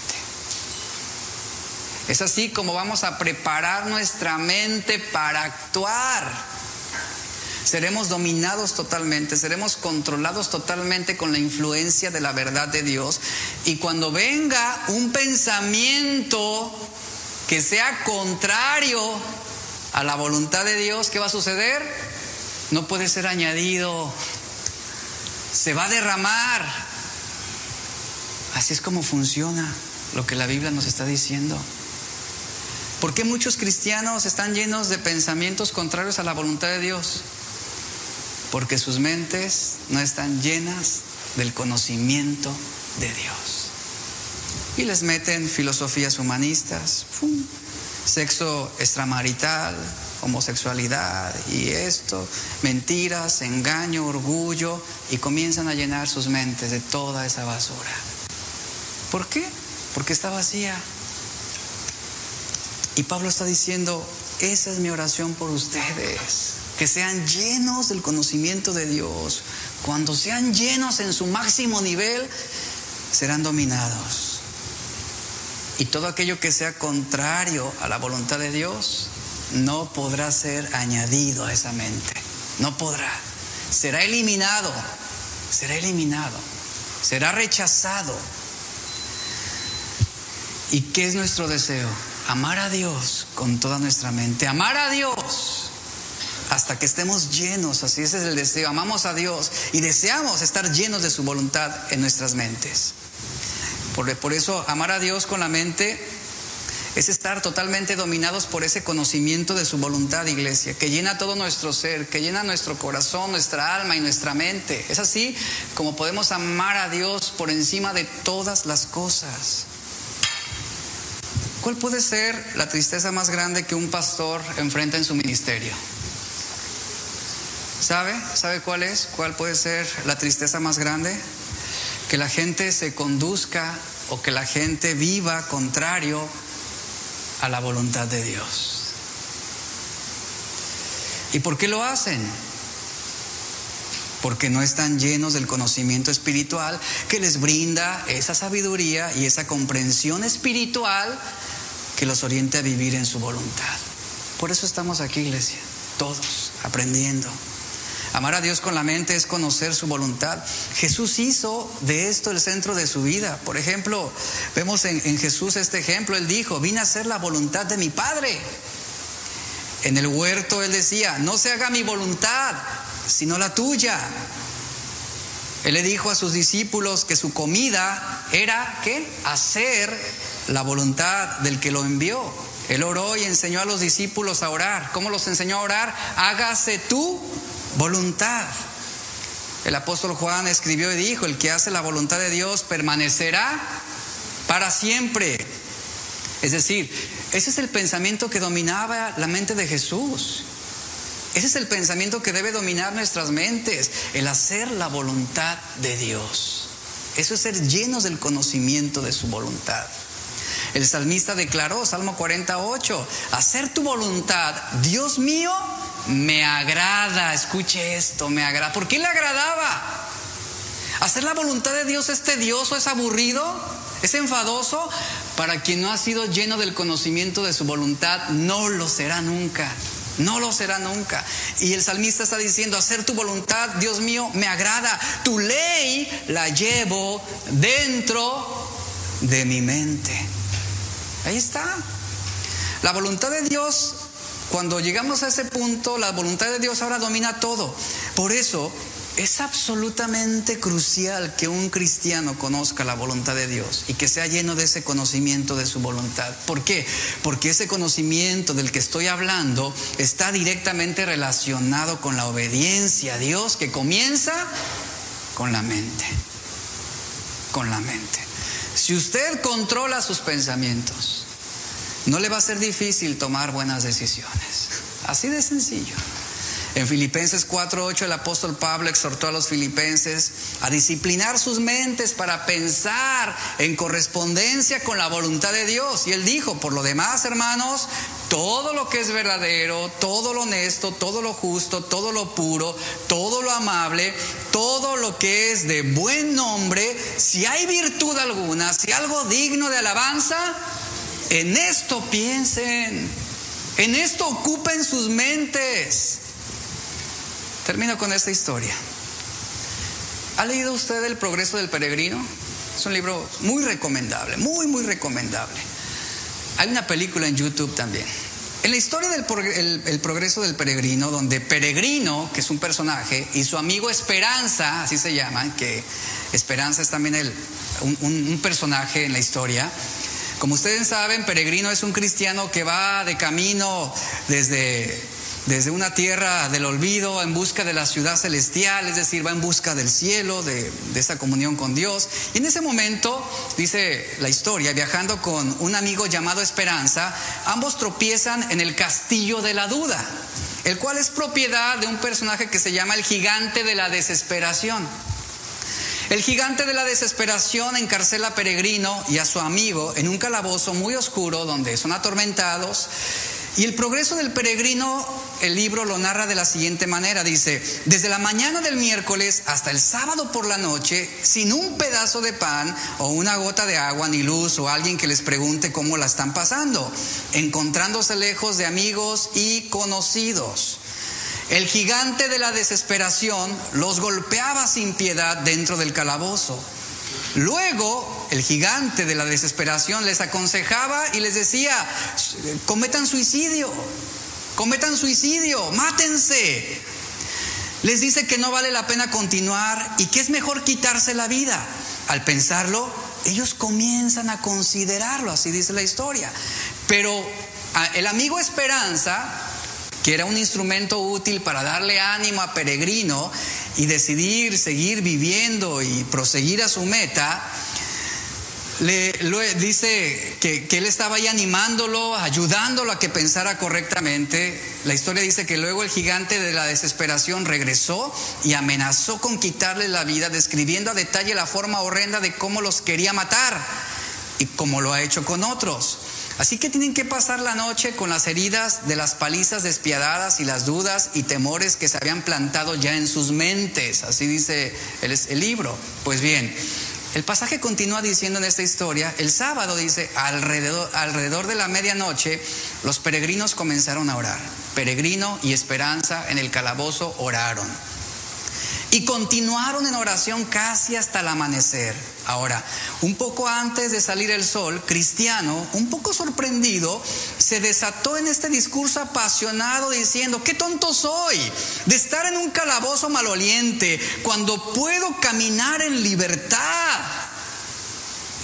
Es así como vamos a preparar nuestra mente para actuar. Seremos dominados totalmente, seremos controlados totalmente con la influencia de la verdad de Dios. Y cuando venga un pensamiento que sea contrario a la voluntad de Dios, ¿qué va a suceder? No puede ser añadido, se va a derramar. Así es como funciona lo que la Biblia nos está diciendo. ¿Por qué muchos cristianos están llenos de pensamientos contrarios a la voluntad de Dios? Porque sus mentes no están llenas del conocimiento de Dios. Y les meten filosofías humanistas, sexo extramarital, homosexualidad y esto, mentiras, engaño, orgullo, y comienzan a llenar sus mentes de toda esa basura. ¿Por qué? Porque está vacía. Y Pablo está diciendo, Esa es mi oración por ustedes. Que sean llenos del conocimiento de Dios. Cuando sean llenos en su máximo nivel, serán dominados. Y todo aquello que sea contrario a la voluntad de Dios no podrá ser añadido a esa mente. No podrá. Será eliminado. Será eliminado. Será rechazado. ¿Y qué es nuestro deseo? Amar a Dios con toda nuestra mente. Amar a Dios hasta que estemos llenos. Así ese es el deseo. Amamos a Dios y deseamos estar llenos de su voluntad en nuestras mentes. Por, por eso amar a Dios con la mente es estar totalmente dominados por ese conocimiento de su voluntad, iglesia, que llena todo nuestro ser, que llena nuestro corazón, nuestra alma y nuestra mente. Es así como podemos amar a Dios por encima de todas las cosas. ¿Cuál puede ser la tristeza más grande que un pastor enfrenta en su ministerio? ¿Sabe? ¿Sabe cuál es? ¿Cuál puede ser la tristeza más grande? Que la gente se conduzca o que la gente viva contrario a la voluntad de Dios. ¿Y por qué lo hacen? Porque no están llenos del conocimiento espiritual que les brinda esa sabiduría y esa comprensión espiritual que los oriente a vivir en su voluntad. Por eso estamos aquí, iglesia, todos aprendiendo. Amar a Dios con la mente es conocer su voluntad. Jesús hizo de esto el centro de su vida. Por ejemplo, vemos en, Jesús este ejemplo. Él dijo, vine a hacer la voluntad de mi Padre. En el huerto él decía, no se haga mi voluntad, sino la tuya. Él le dijo a sus discípulos que su comida era, ¿qué? Hacer la voluntad del que lo envió. Él oró y enseñó a los discípulos a orar. ¿Cómo los enseñó a orar? Hágase tú voluntad. El apóstol Juan escribió y dijo, el que hace la voluntad de Dios permanecerá para siempre. Es decir, ese es el pensamiento que dominaba la mente de Jesús. Ese es el pensamiento que debe dominar nuestras mentes, el hacer la voluntad de Dios. Eso es ser llenos del conocimiento de su voluntad. El salmista declaró, Salmo 48, hacer tu voluntad, Dios mío, me agrada, escuche esto, me agrada. ¿Por qué le agradaba? ¿Hacer la voluntad de Dios es tedioso, es aburrido, es enfadoso? Para quien no ha sido lleno del conocimiento de su voluntad, no lo será nunca. No lo será nunca. Y el salmista está diciendo, hacer tu voluntad, Dios mío, me agrada. Tu ley la llevo dentro de mi mente. Ahí está. La voluntad de Dios cuando llegamos a ese punto, la voluntad de Dios ahora domina todo. Por eso es absolutamente crucial que un cristiano conozca la voluntad de Dios y que sea lleno de ese conocimiento de su voluntad. ¿Por qué? Porque ese conocimiento del que estoy hablando está directamente relacionado con la obediencia a Dios que comienza con la mente. Con la mente. Si usted controla sus pensamientos, no le va a ser difícil tomar buenas decisiones. Así de sencillo. En Filipenses 4:8 el apóstol Pablo exhortó a los filipenses a disciplinar sus mentes para pensar en correspondencia con la voluntad de Dios. Y él dijo, por lo demás, hermanos, todo lo que es verdadero, todo lo honesto, todo lo justo, todo lo puro, todo lo amable, todo lo que es de buen nombre, si hay virtud alguna, si algo digno de alabanza, en esto piensen, en esto ocupen sus mentes. Termino con esta historia. ¿Ha leído usted El progreso del peregrino? Es un libro muy recomendable, muy, muy recomendable. Hay una película en YouTube también. En la historia del progreso del peregrino, donde Peregrino, que es un personaje, y su amigo Esperanza, así se llama, que Esperanza es también un personaje en la historia, como ustedes saben, peregrino es un cristiano que va de camino desde, desde una tierra del olvido en busca de la ciudad celestial, es decir, va en busca del cielo, de, de esa comunión con Dios. Y en ese momento, dice la historia, viajando con un amigo llamado Esperanza, ambos tropiezan en el castillo de la duda, el cual es propiedad de un personaje que se llama el gigante de la desesperación. El gigante de la desesperación encarcela a Peregrino y a su amigo en un calabozo muy oscuro donde son atormentados Y el progreso del peregrino, el libro lo narra de la siguiente manera. Dice, desde la mañana del miércoles hasta el sábado por la noche, sin un pedazo de pan o una gota de agua, ni luz o alguien que les pregunte cómo la están pasando, encontrándose lejos de amigos y conocidos. El gigante de la desesperación los golpeaba sin piedad dentro del calabozo. Luego, el gigante de la desesperación les aconsejaba y les decía, cometan suicidio, cometan suicidio, mátense. Les dice que no vale la pena continuar y que es mejor quitarse la vida. Al pensarlo, ellos comienzan a considerarlo, así dice la historia. Pero el amigo Esperanza, que era un instrumento útil para darle ánimo a Peregrino, y decidir seguir viviendo y proseguir a su meta, le, dice que, él estaba ahí animándolo, ayudándolo a que pensara correctamente. La historia dice que luego el gigante de la desesperación regresó y amenazó con quitarle la vida, describiendo a detalle la forma horrenda de cómo los quería matar y cómo lo ha hecho con otros. Así que tienen que pasar la noche con las heridas de las palizas despiadadas y las dudas y temores que se habían plantado ya en sus mentes. Así dice el libro. Pues bien, el pasaje continúa diciendo en esta historia, el sábado dice, alrededor, alrededor de la medianoche, los peregrinos comenzaron a orar. Peregrino y esperanza en el calabozo oraron. Y continuaron en oración casi hasta el amanecer. Ahora, un poco antes de salir el sol, Cristiano, un poco sorprendido, se desató en este discurso apasionado diciendo, qué tonto soy de estar en un calabozo maloliente cuando puedo caminar en libertad.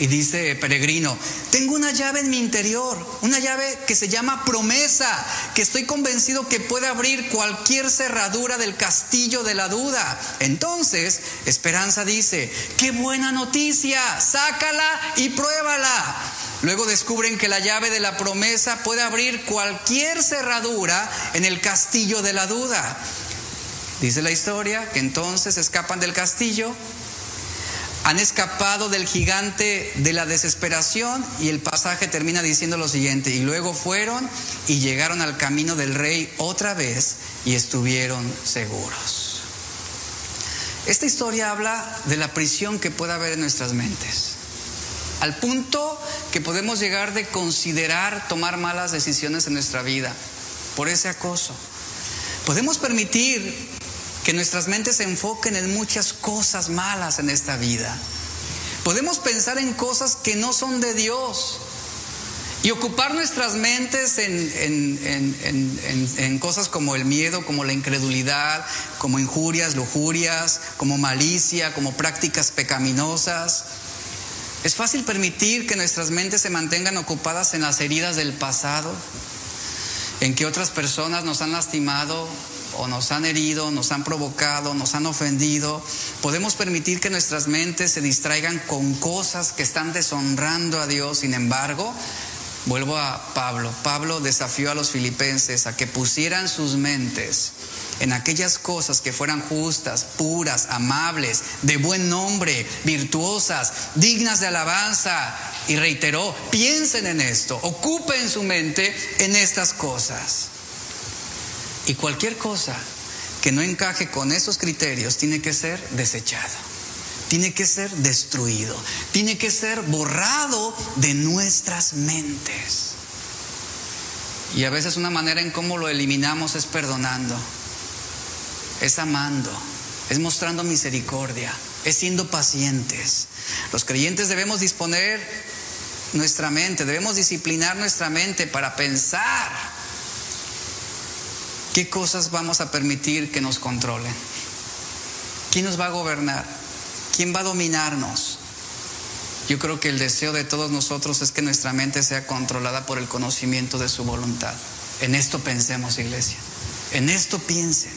Y dice Peregrino, tengo una llave en mi interior, una llave que se llama promesa, que estoy convencido que puede abrir cualquier cerradura del castillo de la duda. Entonces, Esperanza dice, qué buena noticia, sácala y pruébala. Luego descubren que la llave de la promesa puede abrir cualquier cerradura en el castillo de la duda. Dice la historia que entonces escapan del castillo, han escapado del gigante de la desesperación y el pasaje termina diciendo lo siguiente, y luego fueron y llegaron al camino del rey otra vez y estuvieron seguros. Esta historia habla de la prisión que puede haber en nuestras mentes, al punto que podemos llegar de considerar tomar malas decisiones en nuestra vida por ese acoso. Podemos permitir que nuestras mentes se enfoquen en muchas cosas malas en esta vida. Podemos pensar en cosas que no son de Dios y ocupar nuestras mentes en, en, cosas como el miedo, como la incredulidad, como injurias, lujurias, como malicia, como prácticas pecaminosas. Es fácil permitir que nuestras mentes se mantengan ocupadas en las heridas del pasado, en que otras personas nos han lastimado o nos han herido, nos han provocado, nos han ofendido, podemos permitir que nuestras mentes se distraigan con cosas que están deshonrando a Dios. Sin embargo, vuelvo a Pablo. Pablo desafió a los filipenses a que pusieran sus mentes en aquellas cosas que fueran justas, puras, amables, de buen nombre, virtuosas, dignas de alabanza. Y reiteró, piensen en esto, ocupen su mente en estas cosas. Y cualquier cosa que no encaje con esos criterios tiene que ser desechado, tiene que ser destruido, tiene que ser borrado de nuestras mentes. Y a veces una manera en cómo lo eliminamos es perdonando, es amando, es mostrando misericordia, es siendo pacientes. Los creyentes debemos disponer nuestra mente, debemos disciplinar nuestra mente para pensar ¿Qué cosas vamos a permitir que nos controlen? ¿Quién nos va a gobernar? ¿Quién va a dominarnos? Yo creo que el deseo de todos nosotros es que nuestra mente sea controlada por el conocimiento de su voluntad. En esto pensemos, iglesia. En esto piensen.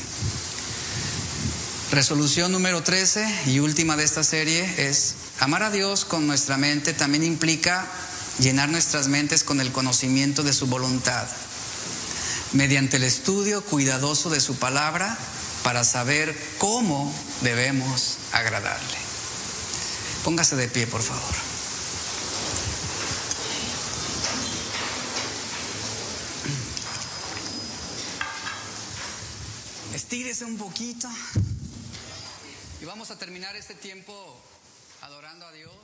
Resolución número 13 y última de esta serie es amar a Dios con nuestra mente también implica llenar nuestras mentes con el conocimiento de su voluntad mediante el estudio cuidadoso de su palabra para saber cómo debemos agradarle. Póngase de pie, por favor. Estírese un poquito y vamos a terminar este tiempo adorando a Dios.